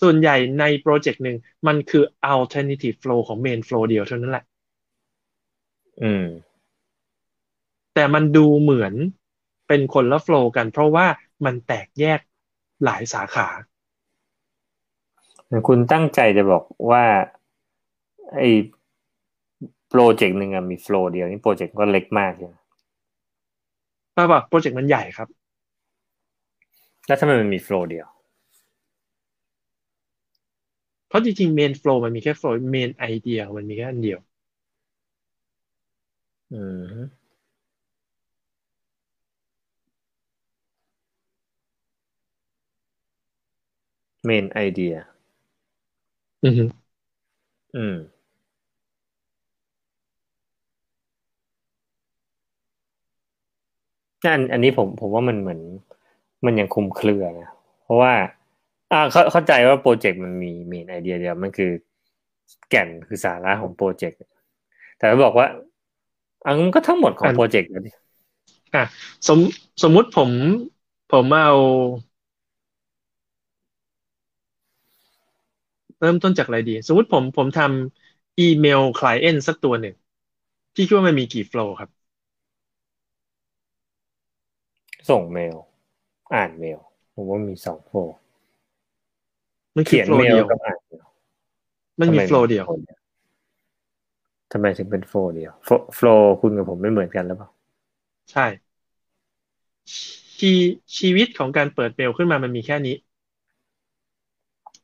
ส่วนใหญ่ในโปรเจกต์หนึ่งมันคือ alternative flow ของ main flow เดียวเท่านั้นแหละ อืม แต่มันดูเหมือนเป็นคนละ flow กัน เพราะว่ามันแตกแยกหลายสาขา คุณตั้งใจจะบอกว่าไอ้โปรเจกต์หนึ่งอะมี flow เดียวนี่โปรเจกต์ก็เล็กมากใช่ไหม ป่าป่ะโปรเจกต์มันใหญ่ครับ แล้วทำไมมันมีโฟล์เดียว เพราะจริงๆ main flow มันมีแค่ flow main idea มันมีแค่อันเดียว อืมเมนไอเดีย อือฮึอืม อันอันนี้ผมผมว่ามันเหมือน มันยังคลุมเครือนะเพราะว่า อ่าเข้าเข้าใจว่าโปรเจกต์มันมี main idea เดียวมันคือ แก่นคือสาระของโปรเจกต์แต่ถ้าบอกว่าอันมันก็ทั้งหมดของโปรเจกต์แล้วดิอะสมสมมุติผมผมเอาเริ่มต้นจากอะไรดี สมมุติผมผมทำอีเมล client สักตัวหนึ่งพี่คิดว่ามันมีกี่ flow ครับ ส่งเมล อ่านเมล ผมว่ามีสองโฟล์มันคือเขียน flow เมลเดียวกับอ่านเมลมันมีทำไ flow เดียวทำไมถึงเป็นโฟล์เดียวโฟล์คุณกับผมไม่เหมือนกันหรือเปล่า ใช่ชีชีวิตของการเปิดเมลขึ้นมามันมีแค่นี้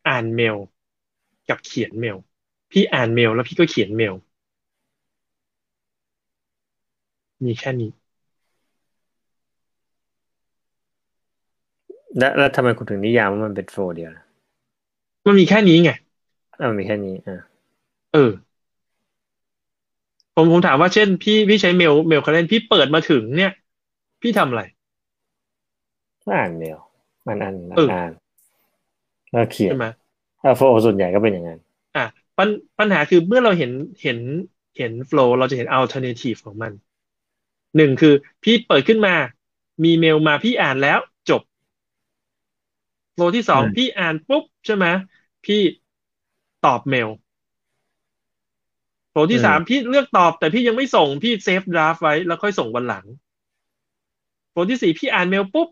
อ่านเมล กับเขียนเมล พี่อ่านเมลแล้วพี่ก็เขียนเมล มีแค่นี้ แล้วแล้วทำไมคุณถึงนิยามว่ามันเป็น flow เดียวล่ะมันมีแค่นี้ไงอ่ามันมีแค่นี้อ่าเออ ผมผมถามว่าเช่น พี่พี่ใช้เมลเมล client พี่เปิดมาถึงเนี่ย พี่ทำอะไรก็อ่านเมลมันอ่านเอออ่านแล้วเขียนใช่ไหมถ้าโฟล์ส่วนใหญ่ก็เป็นอย่างนั้นอะปัญปัญหาคือเมื่อเราเห็นเห็นเห็น flow เราจะเห็น alternative ของมันหนึ่งคือพี่เปิดขึ้นมา มีเมลมาพี่อ่านแล้ว จบ flow ที่สองอืมพี่อ่านปุ๊บใช่ไหมพี่ตอบเมล flow ที่สามพี่เลือกตอบแต่พี่ยังไม่ส่งพี่เซฟดราฟไว้แล้วค่อยส่งวันหลัง flow ที่สี่พี่อ่านเมลปุ๊บ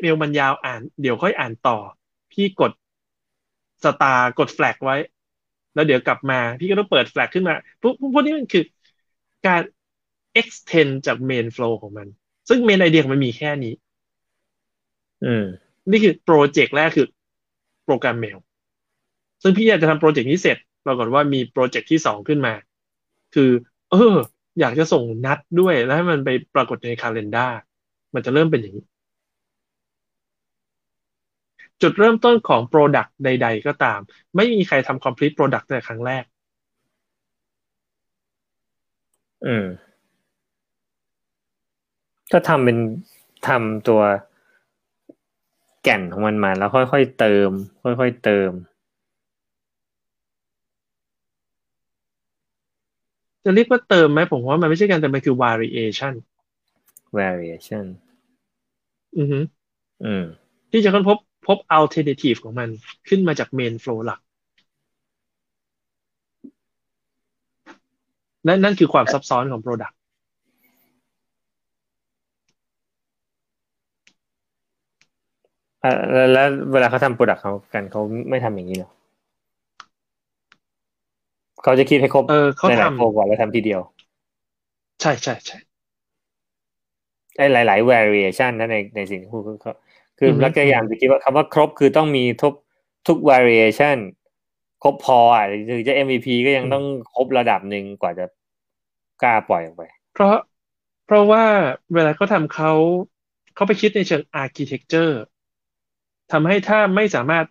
เมลมันยาวอ่าน เดี๋ยวค่อยอ่านต่อ พี่กด star กด flag ไว้ แล้วเดี๋ยวกลับมา พี่ก็ต้องเปิด flag ขึ้นมาพวกพวกนี้มันคือการ extend จาก main flow ของมัน ซึ่ง main idea ของมันมีแค่นี้ อืม นี่คือโปรเจกต์แรกคือโปรแกรมเมล ซึ่งพี่อยากจะทำโปรเจกต์นี้เสร็จปรากฏว่ามีโปรเจกต์ที่สองขึ้นมา คือ เออ อยากจะส่งนัดด้วยแล้วให้มันไปปรากฏในคาล endar มันจะเริ่มเป็นอย่างนี้ จุดเริ่มต้นของ Product ใด ๆ ก็ตาม ไม่มีใครทำ complete Product แต่ครั้งแรก อืมก็ทำเป็นทำตัว แก่นของมันมาแล้วค่อยๆเติม ค่อยๆเติม จะเรียกว่าเติมไหมผมว่ามันไม่ใช่การเติมมันคือ variation variation อือฮึอืม ที่จะค้นพบพบ alternative ของมันขึ้นมาจาก main flow หลักนั่นนั่นคือความซับซ้อนของ product อ่าแล้วแล้วเวลาเขาทำโปรดักต์เขากันเขาไม่ทำอย่างนี้เหรอเขาจะคิดให้ครบเออเขาหลายทำๆโปรก่อนแล้วทำทีเดียว ใช่ใช่ใช่ไอ้หลาย ๆ variation นะในในสิ่งที่พูดคือเขาคืออฮึรักพยายามจะคิดว่าคำว่าครบคือต้องมีทุกทุก variation ครบพออะหรือจะ MVP ก็ยังต้องครบระดับหนึ่งกว่าจะกล้าปล่อยออกไป เพราะเพราะว่าเวลาเขาทำเขาเขาไปคิดในเชิง architecture ทำให้ถ้าไม่สามารถ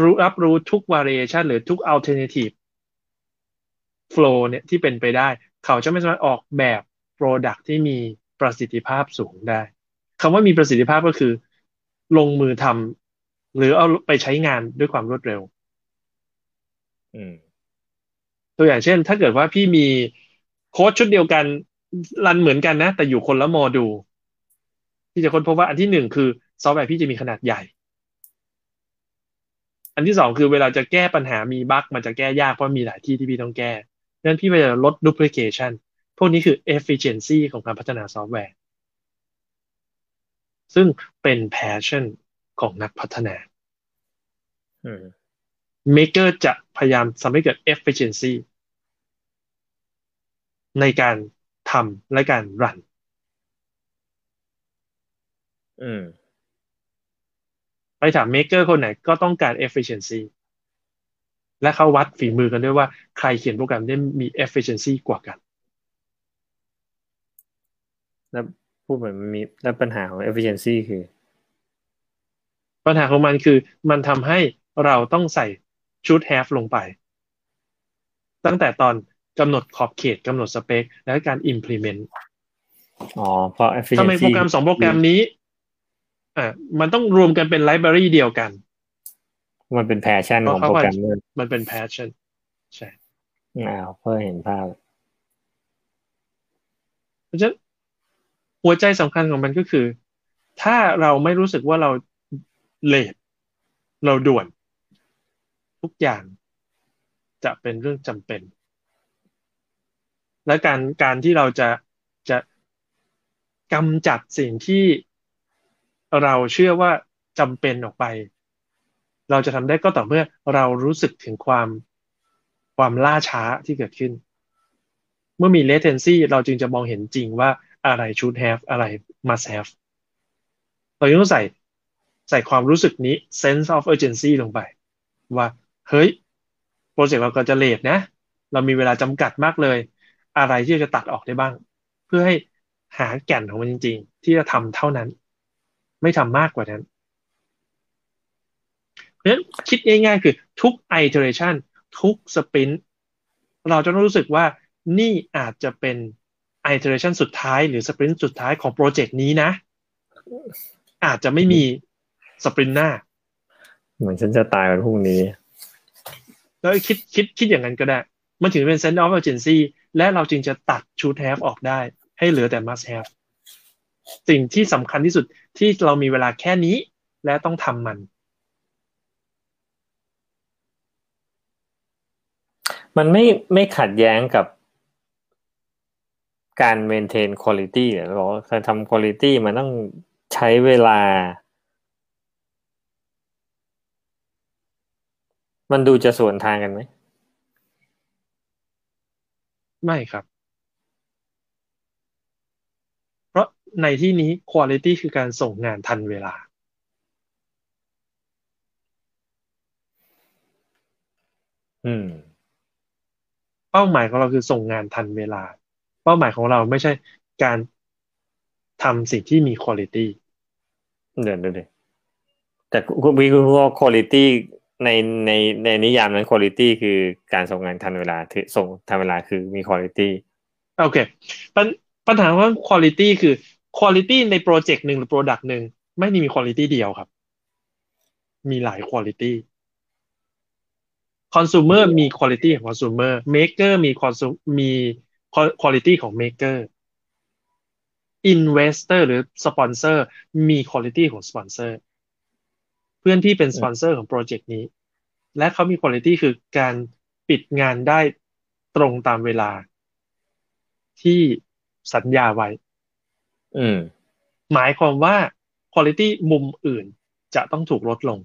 รู้รับรู้ทุก variation หรือทุก alternative flow เนี่ยที่เป็นไปได้ เขาจะไม่สามารถออกแบบ product ที่มีประสิทธิภาพสูงได้คำว่ามีประสิทธิภาพก็คือ ลงมือทำหรือเอาไปใช้งานด้วยความรวดเร็วอืมตัวอย่างเช่น ถ้าเกิดว่าพี่มีโค้ดชุดเดียวกันรันเหมือนกันนะ แต่อยู่คนละโมดูลพี่จะค้นพบว่าอันที่หนึ่งคือซอฟต์แวร์พี่จะมีขนาดใหญ่ อันที่สองคือเวลาจะแก้ปัญหามี bug มันจะแก้ยากเพราะมีหลายที่ที่พี่ต้องแก้ดังนั้นพี่พยายามลด duplication พวกนี้คือ efficiency ของการพัฒนาซอฟต์แวร์ ซึ่งเป็น passion ของนักพัฒนาอืม Maker จะพยายามทำให้เกิด efficiency ในการทำและการรัน อืม ไปถามเมคเกอร์คนไหนก็ต้องการ efficiency และเขาวัดฝีมือกันด้วยว่าใครเขียนโปรแกรมได้มี efficiency กว่ากันแล้วพูดเหมือนมันมีแล้วปัญหาของ efficiency คือ ปัญหาของมันคือมันทำให้เราต้องใส่ชุด have ลงไป ตั้งแต่ตอนกำหนดขอบเขตกำหนดสเปค และการ implement อ๋อเพราะ efficiency ทำไมโปรแกรมสองโปรแกรมนี้ อ่ามันต้องรวมกันเป็นไลบรารีเดียวกัน มันเป็น passion ของโปรแกรมเมอร์มันเป็น passion ใช่อ้าวเพื่อเห็นภาพเพราะฉะนั้นหัวใจสำคัญของมันก็คือ ถ้าเราไม่รู้สึกว่าเราเลทเราด่วน ทุกอย่างจะเป็นเรื่องจำเป็น และการการที่เราจะจะกำจัดสิ่งที่ เราเชื่อว่าจำเป็นออกไป เราจะทำได้ก็ต่อเมื่อเรารู้สึกถึงความความล่าช้าที่เกิดขึ้น เมื่อมี latency เราจึงจะมองเห็นจริงว่าอะไร should have อะไร must have เรายังต้องใส่ใส่ความรู้สึกนี้ sense of urgency ลงไป ว่า เฮ้ย โปรเจกต์เราก็จะเลทนะ เรามีเวลาจำกัดมากเลย อะไรที่จะตัดออกได้บ้าง เพื่อให้หาแก่นของมันจริง ๆ ที่จะทำเท่านั้น ไม่ทำมากกว่านั้น เพราะฉะนั้นคิดง่ายๆ คือทุก iteration ทุก sprint เราจะต้องรู้สึกว่านี่อาจจะเป็น iteration สุดท้ายหรือ sprint สุดท้ายของโปรเจกต์นี้นะ อาจจะไม่มีสปรินต์หน้า เหมือนฉันจะตายวันพรุ่งนี้ แล้วคิดคิดคิดอย่างนั้นก็ได้ มันถึงเป็น sense of urgency และเราจึงจะตัด should have ออกได้ ให้เหลือแต่ must have สิ่งที่สำคัญที่สุดที่เรามีเวลาแค่นี้ และต้องทำมัน มันไม่ไม่ขัดแย้งกับการ maintain quality หรือบอกว่าการทำ quality มันต้องใช้เวลา มันดูจะสวนทางกันไหม ไม่ครับ เพราะในที่นี้ quality คือการส่งงานทันเวลา อืม เป้าหมายของเราคือส่งงานทันเวลา เป้าหมายของเราไม่ใช่การทำสิ่งที่มี quality เดี๋ยวเดี๋ยวแต่คุณพี่คุณว่า quality ในในในนิยามนั้น quality คือการส่งงานทันเวลาถือส่งทันเวลาคือมี quality โอเคปัญปัญหาว่า quality คือ quality ในโปรเจกต์หนึ่งหรือ product หนึ่งไม่ได้มี quality เดียวครับ มีหลาย quality consumer มี quality ของ consumer maker มี consum มี quality ของ maker investor หรือ sponsor มี quality ของ sponsor เพื่อนที่เป็น sponsor ของโปรเจกต์นี้ และเขามี quality คือการปิดงานได้ตรงตามเวลาที่สัญญาไว้ อืม หมายความว่า quality มุมอื่นจะต้องถูกลดลง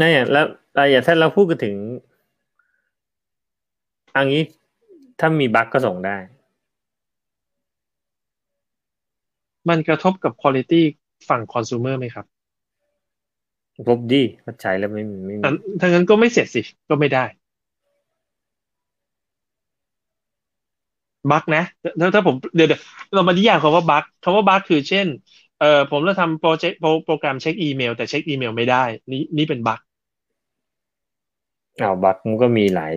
นั่นอย่างแล้วแล้วอย่างถ้าเราพูดกันถึงอันนี้ถ้ามีบั๊กก็ส่งได้ มันกระทบกับ quality ฝั่ง consumer ไหมครับ ลบดีก็ใช้แล้วไม่มีไม่มีอันถ้างั้นก็ไม่เสร็จสิ ก็ไม่ได้บั๊กนะถ้าถ้าผมเดี๋ยวเดี๋ยวเรามานิยามคำว่าบั๊กคำว่าบั๊กคือเช่น เอ่อผมจะทำโปรเจกต์โปรแกรมเช็คอีเมล แต่เช็คอีเมลไม่ได้ นี่นี่เป็นบั๊กเอาบั๊กมันก็มีหลาย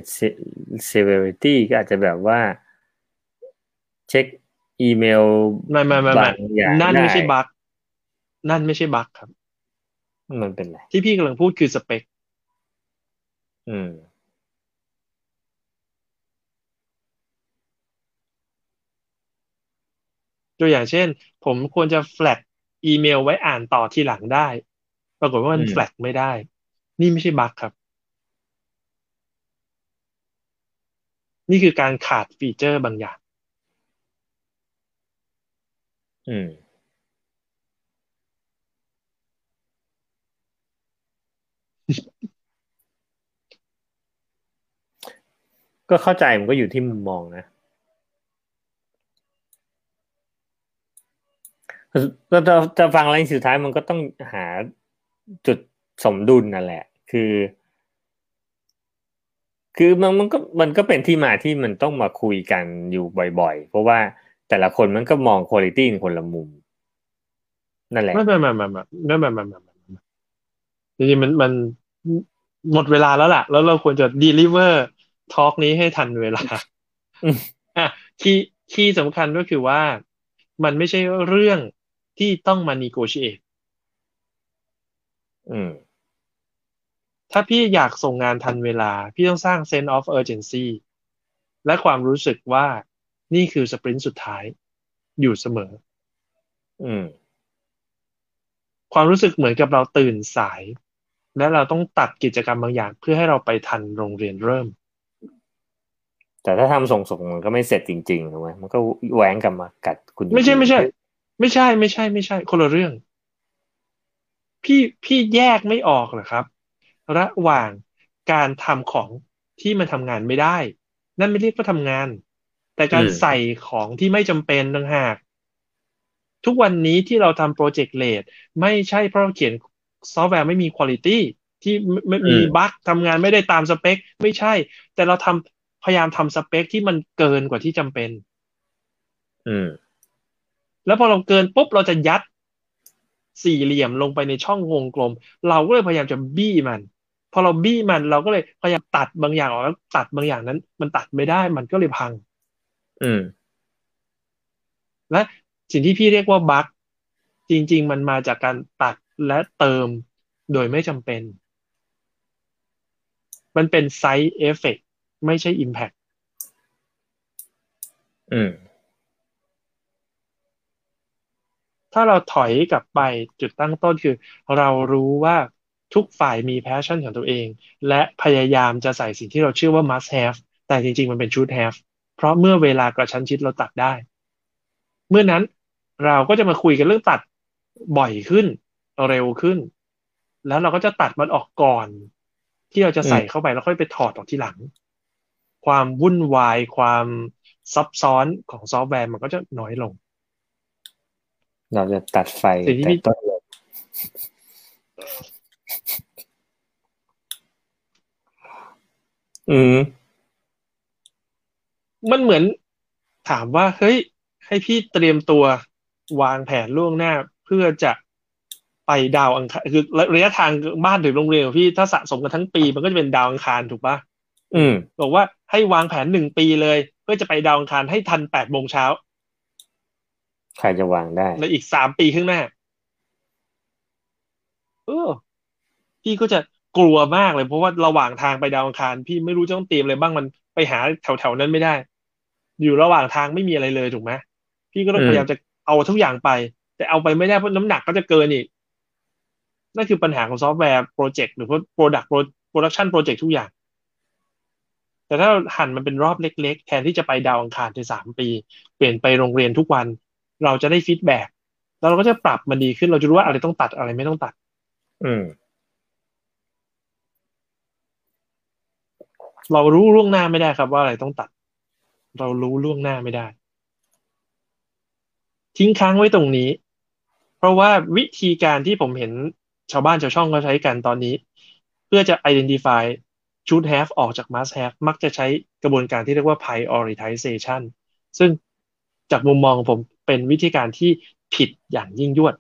severity ก็อาจจะแบบว่า เช็คอีเมลไม่ไม่ไม่บาไม่งอย่างนั่นไม่ใช่ด้บั๊กนั่นไม่ใช่บั๊กครับ มันเป็นไรที่พี่กำลังพูดคือสเปค อืม ตัวอย่างเช่น ผมควรจะแฟลกอีเมลไว้อ่านต่อทีหลังได้ ปรากฏว่ามันอืมแฟลกไม่ได้ นี่ไม่ใช่บั๊กครับ นี่คือการขาดฟีเจอร์บางอย่าง อืม ก็เข้าใจมันก็อยู่ที่มุมมองนะก็จะจะฟังอะไรสุดท้ายมันก็ต้องหาจุดสมดุลนั่นแหละ คือ คือมันมันก็มันก็เป็นที่มาที่มันต้องมาคุยกันอยู่บ่อย ๆ เพราะว่าแต่ละคนมันก็มองคุณภาพคนละมุม นั่นแหละไม่ไม่ไม่ไม่ไม่ไม่ไม่ไม่จริงๆมันมัน หมดเวลาแล้วล่ะ แล้วเราควรจะ deliver talk นี้ให้ทันเวลาอะ key key สำคัญก็คือว่ามันไม่ใช่เรื่องที่ต้องมา negotiate อืมถ้าพี่อยากส่งงานทันเวลา พี่ต้องสร้าง sense of urgency และความรู้สึกว่านี่คือสปรินต์สุดท้าย อยู่เสมอ อืม ความรู้สึกเหมือนกับเราตื่นสาย และเราต้องตัดกิจกรรมบางอย่าง เพื่อให้เราไปทันโรงเรียนเริ่ม แต่ถ้าทำส่งส่งมันก็ไม่เสร็จจริงๆถูกไหมมันก็แหวงกลับมากัดคุณ ไม่ใช่ไม่ใช่ ไม่ใช่ไม่ใช่ไม่ใช่ คนละเรื่อง พี่พี่แยกไม่ออกเหรอครับ ระหว่างการทำของที่มันทำงานไม่ได้ นั่นไม่เรียกว่าทำงาน แต่การใส่ของที่ไม่จำเป็นต่างหากทุกวันนี้ที่เราทำโปรเจกต์เลดไม่ใช่เพราะเราเขียน ซอฟต์แวร์ไม่มีคุณภาพที่ไม่มีบั๊กทำงานไม่ได้ตามสเปค ไม่ใช่ แต่เราทำพยายามทำสเปคที่มันเกินกว่าที่จำเป็น อืม แล้วพอเราเกินปุ๊บเราจะยัดสี่เหลี่ยมลงไปในช่องวงกลม เราก็เลยพยายามจะบี้มัน พอเราบี้มันเราก็เลยพยายามตัดบางอย่างออกแล้วตัดบางอย่างนั้น มันตัดไม่ได้มันก็เลยพัง อืม และสิ่งที่พี่เรียกว่าบั๊กจริง ๆ มันมาจากการตัด และเติมโดยไม่จำเป็น มันเป็นไซ d ์เอฟเฟกไม่ใช่ Impact อืมถ้าเราถอยกลับไปจุดตั้งต้นคือ เรารู้ว่าทุกฝ่ายมี passion ของตัวเอง และพยายามจะใส่สิ่งที่เราเชื่อว่า must have แต่จริง ๆ มันเป็น should have เพราะเมื่อเวลากระชั้นชิดเราตัดได้ เมื่อนั้นเราก็จะมาคุยกันเรื่องตัดบ่อยขึ้น เร็วขึ้น แล้วเราก็จะตัดมันออกก่อน ที่เราจะใส่เข้าไปแล้วค่อยไปถอดออกที่หลัง ความวุ่นวายความซับซ้อนของซอฟต์แวร์มันก็จะน้อยลง เราจะตัดไฟสิ่งที่แต่พี่ต้นเลยอืมมันเหมือนถามว่า เฮ้ย ให้พี่เตรียมตัววางแผนล่วงหน้า เพื่อจะ ไปดาวอังคารคือระยะทางบ้านถึงโรงเรียนของพี่ถ้าสะสมกันทั้งปีมันก็จะเป็นดาวอังคารถูกปะอืมบอกว่าให้วางแผนหนึ่งปีเลย เพื่อจะไปดาวอังคารให้ทันแปดโมงเช้าใครจะวางได้ในอีกสามปีข้างหน้าเออพี่ก็จะกลัวมากเลย เพราะว่าระหว่างทางไปดาวอังคาร พี่ไม่รู้จะต้องเตรียมอะไรบ้างมันไปหาแถวๆนั้นไม่ได้ อยู่ระหว่างทางไม่มีอะไรเลยถูกไหมพี่ก็ต้องอืมพยายามจะเอาทุกอย่างไป แต่เอาไปไม่ได้เพราะน้ำหนักก็จะเกินอีก นั่นคือปัญหาของซอฟต์แวร์โปรเจกต์หรือว่า product production โปรเจกต์ทุกอย่าง แต่ถ้าเราหั่นมันเป็นรอบเล็ก ๆ แทนที่จะไปดาวอังคารในสามปี เปลี่ยนไปโรงเรียนทุกวัน เราจะได้ feedback แล้วเราก็จะปรับมันดีขึ้นเราจะรู้ว่าอะไรต้องตัดอะไรไม่ต้องตัด อืมเรารู้ล่วงหน้าไม่ได้ครับว่าอะไรต้องตัด เรารู้ล่วงหน้าไม่ได้ ทิ้งค้างไว้ตรงนี้ เพราะว่าวิธีการที่ผมเห็น ชาวบ้านชาวช่องเขาใช้กันตอนนี้ เพื่อจะ identify should have ออกจาก must have มักจะใช้กระบวนการที่เรียกว่า prioritization ซึ่งจากมุมมองของผมเป็นวิธีการที่ผิดอย่างยิ่งยวด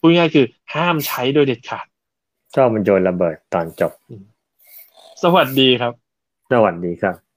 พูดง่ายๆคือห้ามใช้โดยเด็ดขาดชอบมันโยนระเบิดตอนจบ สวัสดีครับ สวัสดีครับ